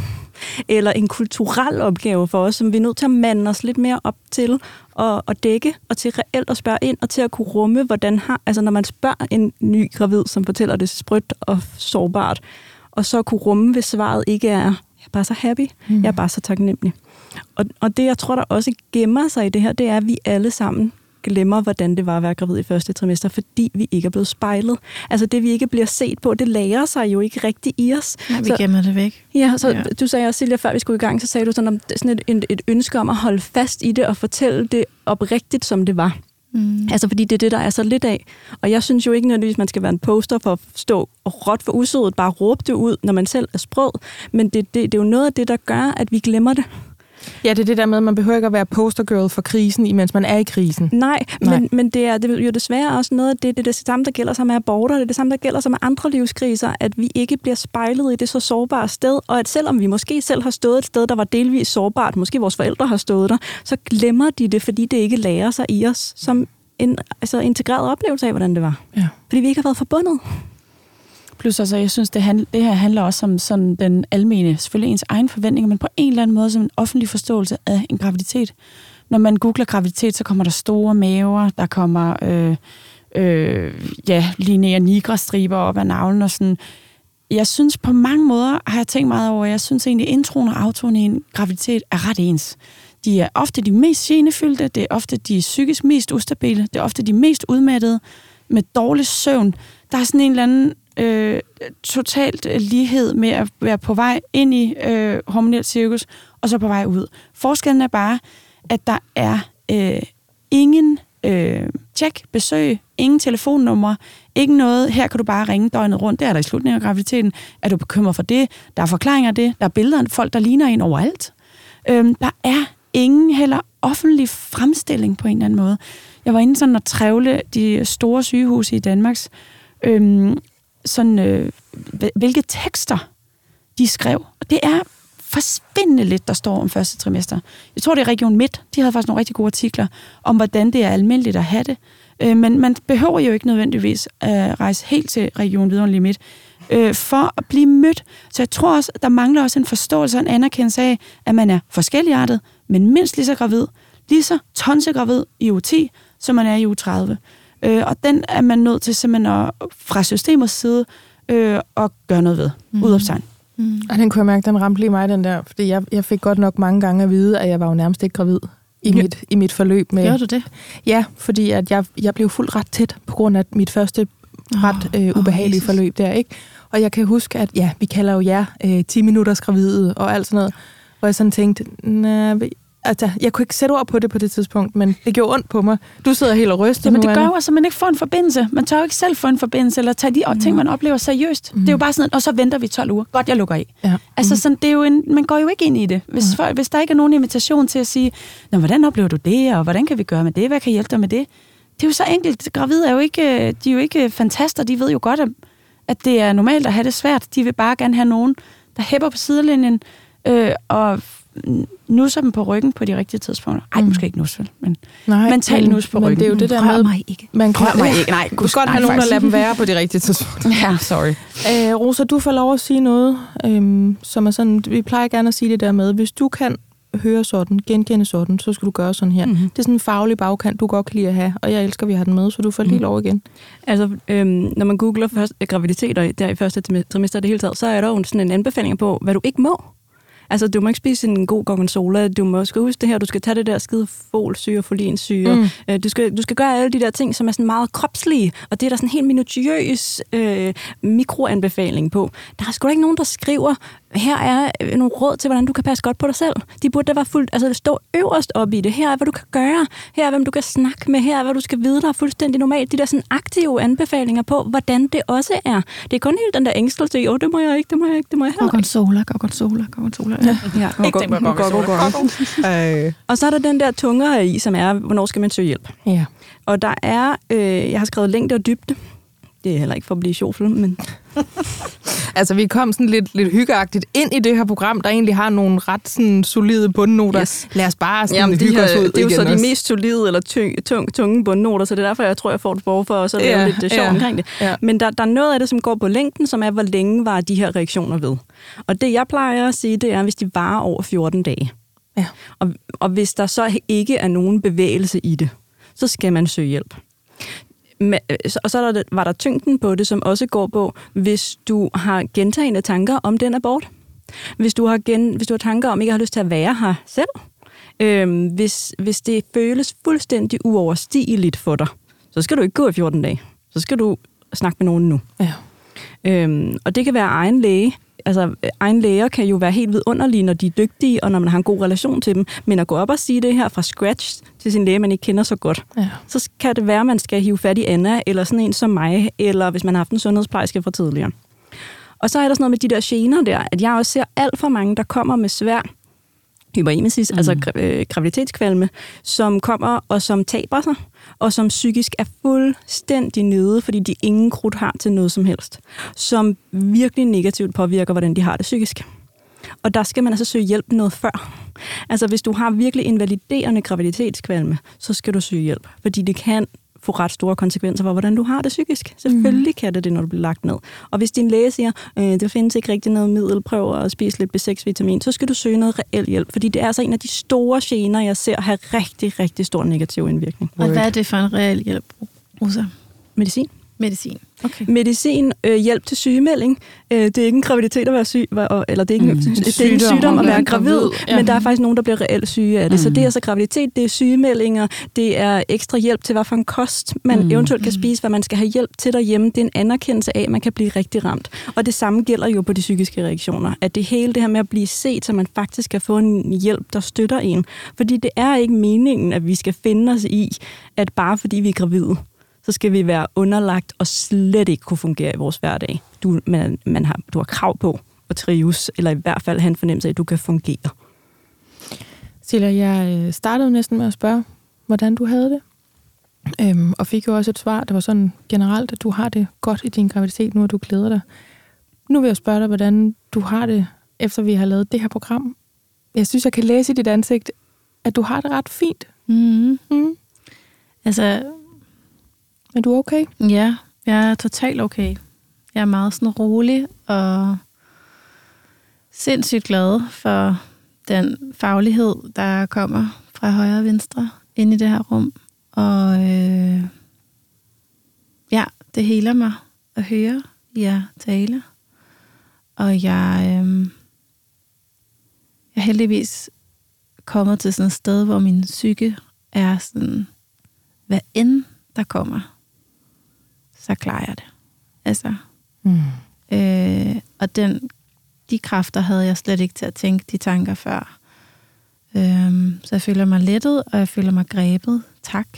eller en kulturel opgave for os, som vi er nødt til at mande os lidt mere op til at, at dække, og til reelt at spørge ind, og til at kunne rumme, hvordan har, altså når man spørger en ny gravid, som fortæller det sprødt og sårbart, og så kunne rumme, hvis svaret ikke er, jeg er bare så happy, mm. jeg er bare så taknemmelig. Og, og det, jeg tror, der også gemmer sig i det her, det er, at vi alle sammen glemmer, hvordan det var at være gravid i første trimester, fordi vi ikke er blevet spejlet. Altså det, vi ikke bliver set på, det lærer sig jo ikke rigtigt i os. Nej, vi så, gemmer det væk. Ja, så ja. du sagde også, Silja, før vi skulle i gang, så sagde du sådan, om sådan et, et, et ønske om at holde fast i det og fortælle det oprigtigt, som det var. Mm. Altså fordi det er det, der er så lidt af. Og jeg synes jo ikke nødvendigvis, man skal være en poster for at stå og råt for usødet, bare råbe det ud, når man selv er sprød. Men det, det, det er jo noget af det, der gør, at vi glemmer det. Ja, det er det der med, at man behøver ikke at være postergirl for krisen, imens man er i krisen. Nej, Nej. Men, men det er, det er jo desværre også noget af det, det er det samme, der gælder sig med aborter, det er det samme, der gælder sig med andre livskriser, at vi ikke bliver spejlet i det så sårbare sted, og at selvom vi måske selv har stået et sted, der var delvis sårbart, måske vores forældre har stået der, så glemmer de det, fordi det ikke lærer sig i os som en altså, integreret oplevelse af, hvordan det var. Ja. Fordi vi ikke har været forbundet. Plus altså, jeg synes, det, handl- det her handler også om sådan den almene, selvfølgelig ens egen forventninger, men på en eller anden måde som en offentlig forståelse af en graviditet. Når man googler graviditet, så kommer der store maver, der kommer øh, øh, ja, linea nigra striber op af navlen og sådan. Jeg synes på mange måder, har jeg tænkt meget over, jeg synes egentlig, introen og autoen i en graviditet er ret ens. De er ofte de mest genefyldte, det er ofte de psykisk mest ustabile, det er ofte de mest udmattede, med dårlig søvn. Der er sådan en eller anden øh, totalt lighed med at være på vej ind i øh, hormonelt cirkus, og så på vej ud. Forskellen er bare, at der er øh, ingen øh, tjek, besøg, ingen telefonnummer, ikke noget, her kan du bare ringe døgnet rundt, det er der i slutningen af graviditeten. Er du bekymret for det? Der er forklaringer af det, der er billeder af folk, der ligner en overalt. Øh, der er ingen heller offentlig fremstilling på en eller anden måde. Jeg var inde sådan og trævle de store sygehuse i Danmarks øhm, sådan, øh, hvilke tekster de skrev. Og det er forsvindende lidt, der står om første trimester. Jeg tror, det er Region Midt. De havde faktisk nogle rigtig gode artikler om, hvordan det er almindeligt at have det. Øh, men man behøver jo ikke nødvendigvis at rejse helt til Region Vidunderlig Midt øh, for at blive mødt. Så jeg tror også, der mangler også en forståelse og en anerkendelse af, at man er forskelligartet, men mindst lige så gravid, lige så tonsegravid i u 10, som man er i u 30. Øh, og den er man nødt til simpelthen at, fra systemets side øh, at gøre noget ved. Mm. Udopstegn. Mm. Og den kunne jeg mærke, den ramte lige mig, den der. Fordi jeg, jeg fik godt nok mange gange at vide, at jeg var jo nærmest ikke gravid i, ja. mit, i mit forløb. Med, Gjorde du det? Ja, fordi at jeg, jeg blev fuldt ret tæt på grund af mit første ret øh, ubehagelige oh, forløb der, ikke? Og jeg kan huske, at ja, vi kalder jo jer øh, 10 minutters gravide og alt sådan noget. Hvor jeg sådan tænkte, altså, jeg kunne ikke sætte ord på det på det tidspunkt, men det gjorde ondt på mig. Du sidder helt og ryster Men det gør jo altså, at man ikke får en forbindelse. Man tør jo ikke selv få en forbindelse, eller tage de mm. ting, man oplever seriøst. Mm. Det er jo bare sådan, og så venter vi 12 uger. Godt, jeg lukker i. Ja. Altså, mm. sådan, det er jo en, man går jo ikke ind i det. Hvis, for, hvis der ikke er nogen invitation til at sige, Nå, hvordan oplever du det, og hvordan kan vi gøre med det, hvad kan hjælpe dig med det? Det er jo så enkelt. Gravide er jo ikke, de er jo ikke fantaster. De ved jo godt, at, at det er normalt at have det svært. De vil bare gerne have nogen, der hæpper på sidelinjen, øh, og nusser dem på ryggen på de rigtige tidspunkter. Ej, mm. måske ikke nus, men Nej, mental nus på men ryggen. det er jo det der Rør med... mig ikke. Man kan, Rør mig ikke. Nej, du skal godt have nogen, der lader dem være på de rigtige tidspunkter. ja, sorry. Æ, Rosa, du får lov at sige noget, øhm, som er sådan... Vi plejer gerne at sige det der med, hvis du kan høre sådan, genkende sådan, så skal du gøre sådan her. Mm-hmm. Det er sådan en faglig bagkant, du godt kan lide at have, og jeg elsker, at vi har den med, så du får lige mm. lov igen. Altså, øhm, når man googler først, graviditeter der i første trimester det hele taget, så er der jo sådan en anbefaling på, hvad du ikke må. Altså, du må ikke spise en god gorgonzola. Du må skal huske det her. Du skal tage det der skide folsyre, folinsyre. Mm. Øh, du, skal, du skal gøre alle de der ting, som er sådan meget kropslige. Og det er der sådan en helt minutiøs øh, mikroanbefaling på. Der er sgu da ikke nogen, der skriver, her er øh, nogle råd til, hvordan du kan passe godt på dig selv. De burde da være fuldt, altså stå øverst op i det. Her er, hvad du kan gøre. Her er, hvem du kan snakke med. Her er, hvad du skal vide, er fuldstændig normalt. De der sådan aktive anbefalinger på, hvordan det også er. Det er kun helt den der ængstelse i, åh, det må jeg ikke, det må jeg ikke, det må jeg heller ikke. Gorgonzola, gorgonzola, gorgonzola. Ja, ja ikke tænk på gorgonzola. Og så er der den der tunge her i, som er, hvornår skal man søge hjælp? Ja. Og der er, øh, jeg har skrevet længde og dybde. Det er heller ikke for at blive sjovt, men... altså, vi kom sådan lidt, lidt hyggeagtigt ind i det her program, der egentlig har nogle ret sådan, solide bundnoter. Yes. Lad os bare sådan Jamen, de hygge os ud Det er jo så også. de mest solide eller tung, tung, tunge bundnoter, så det er derfor, jeg tror, jeg får et behov for at lave ja, lidt sjov ja, omkring det. Ja. Men der, der er noget af det, som går på længden, som er, hvor længe var de her reaktioner ved. Og det, jeg plejer at sige, det er, hvis de varer over 14 dage. Ja. Og, og hvis der så ikke er nogen bevægelse i det, så skal man søge hjælp. Øh, og så der, var der tyngden på det, som også går på, hvis du har gentagende tanker om den abort. Hvis du har, gen, hvis du har tanker om, ikke har lyst til at være her selv. Øhm, hvis, hvis det føles fuldstændig uoverstigeligt for dig, så skal du ikke gå i 14 dage. Så skal du snakke med nogen nu. Ja. Øhm, og det kan være egen læge, altså egen læger kan jo være helt vidunderlige, når de er dygtige, og når man har en god relation til dem. Men at gå op og sige det her fra scratch til sin læge, man ikke kender så godt, ja. så kan det være, at man skal hive fat i Anna, eller sådan en som mig, eller hvis man har haft en sundhedsplejerske fra tidligere. Og så er der sådan noget med de der gener der, at jeg også ser alt for mange, der kommer med svær hyperemesis, mm. altså øh, graviditetskvalme, som kommer og som taber sig, og som psykisk er fuldstændig nede, fordi de ingen krudt har til noget som helst, som virkelig negativt påvirker, hvordan de har det psykisk. Og der skal man altså søge hjælp noget før. Altså hvis du har virkelig invaliderende graviditetskvalme, så skal du søge hjælp, fordi det kan få ret store konsekvenser for, hvordan du har det psykisk. Selvfølgelig mm. kan det det, når du bliver lagt ned. Og hvis din læge siger, øh, der findes ikke rigtig noget middel, prøv at spise lidt B6-vitamin, så skal du søge noget reel hjælp, fordi det er altså en af de store gener, jeg ser have rigtig, rigtig stor negativ indvirkning. Og hvad er det for en reel hjælp, Rosa? Medicin. Medicin. Okay. Medicin, øh, hjælp til sygemelding. Øh, det er ikke en graviditet at være syg, eller det er ikke, mm. det er ikke en sygdom at være gravid, ja. men der er faktisk nogen, der bliver reelt syge af det. Mm. Så det er altså graviditet, det er sygemeldinger, det er ekstra hjælp til, hvad for en kost man mm. eventuelt kan spise, hvad man skal have hjælp til derhjemme. Det er en anerkendelse af, at man kan blive rigtig ramt. Og det samme gælder jo på de psykiske reaktioner. At det hele det her med at blive set, så man faktisk kan få en hjælp, der støtter en. Fordi det er ikke meningen, at vi skal finde os i, at bare fordi vi er gravide, så skal vi være underlagt og slet ikke kunne fungere i vores hverdag. Du, man, man har, du har krav på at trives, eller i hvert fald have en fornemmelse af, at du kan fungere. Silla, jeg øh, startede næsten med at spørge, hvordan du havde det. Øhm, og fik jo også et svar, der var sådan generelt, at du har det godt i din graviditet nu, og du glæder dig. Nu vil jeg spørge dig, hvordan du har det, efter vi har lavet det her program. Jeg synes, jeg kan læse i dit ansigt, at du har det ret fint. Mm. Mm. Altså, er du okay? Ja, jeg er totalt okay. Jeg er meget sådan rolig og sindssygt glad for den faglighed, der kommer fra højre og venstre ind i det her rum. Og øh, ja, det heler mig at høre jer tale. Og jeg, øh, jeg er heldigvis kommet til sådan et sted, hvor min psyke er sådan, hvad end der kommer, så klarer jeg det. Altså, mm. øh, og den, de kræfter havde jeg slet ikke til at tænke de tanker før. Øh, så jeg føler mig lettet, og jeg føler mig grebet. Tak,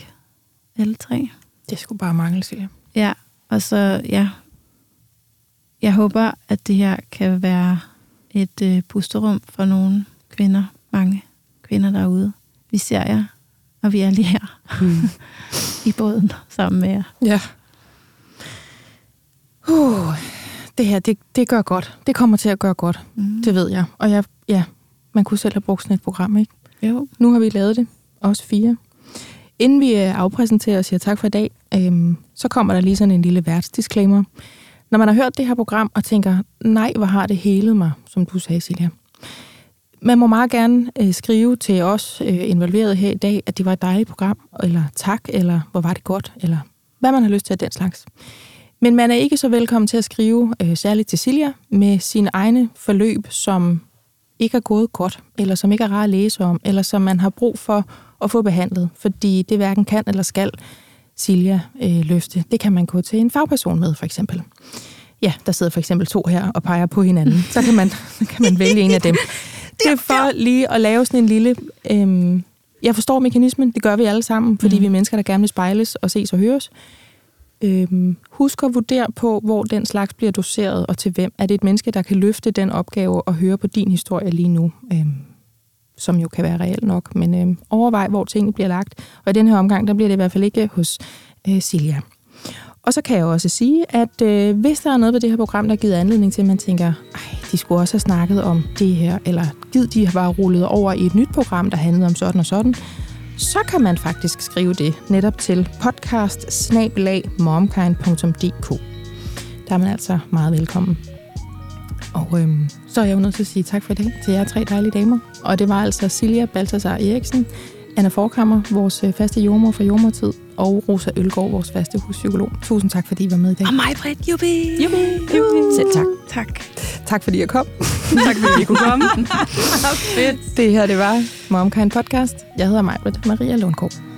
alle tre. Det skulle bare mangle, Silja. Ja, og så, ja, jeg håber, at det her kan være et øh, pusterum for nogle kvinder, mange kvinder derude. Vi ser jer, og vi er lige her mm. i båden sammen med jer. Ja. Uh, det her, det, det gør godt. Det kommer til at gøre godt. Mm. Det ved jeg. Og jeg, ja, man kunne selv have brugt sådan et program, ikke? Jo. Nu har vi lavet det. Også fire. Inden vi øh, afpræsenterer og siger tak for i dag, øhm, så kommer der lige sådan en lille værtsdisclaimer. Når man har hørt det her program og tænker, nej, hvor har det helet mig, som du sagde, Silja. Man må meget gerne øh, skrive til os øh, involverede her i dag, at det var et dejligt program, eller tak, eller hvor var det godt, eller hvad man har lyst til af den slags. Men man er ikke så velkommen til at skrive, øh, særligt til Silja, med sine egne forløb, som ikke er gået godt, eller som ikke er rar at læse om, eller som man har brug for at få behandlet, fordi det hverken kan eller skal Silja øh, løfte. Det kan man gå til en fagperson med, for eksempel. Ja, der sidder for eksempel to her og peger på hinanden. Så kan man, kan man vælge en af dem. Det er for lige at lave sådan en lille... Øhm, jeg forstår mekanismen, det gør vi alle sammen, fordi mm. vi er mennesker, der gerne vil spejles og ses og høres. Øhm, husk at vurdere på, hvor den slags bliver doseret, og til hvem. Er det et menneske, der kan løfte den opgave og høre på din historie lige nu? Øhm, som jo kan være reelt nok, men øhm, overvej, hvor tingene bliver lagt. Og i den her omgang, der bliver det i hvert fald ikke hos øh, Silja. Og så kan jeg også sige, at øh, hvis der er noget ved det her program, der har givet anledning til, at man tænker, ej, de skulle også have snakket om det her, eller giv de har rullet over i et nyt program, der handlede om sådan og sådan, så kan man faktisk skrive det netop til podcast Der er man altså meget velkommen. Og øhm, så er jeg jo nødt til at sige tak for det til jer tre dejlige damer. Og det var altså Silja Baltasar Eriksen, Anna Forkammer, vores øh, faste jordmor fra Jordmortid, og Rosa Ølgaard, vores faste huspsykolog. Tusind tak, fordi I var med i dag. Og mig, Britt. Jubi! Jubi! Jubi! Selv tak. Tak. Tak, fordi jeg kom. tak, fordi I kunne komme. Fedt. Det her, det var MomKind Podcast. Jeg hedder Majbrit Maria Lundgaard.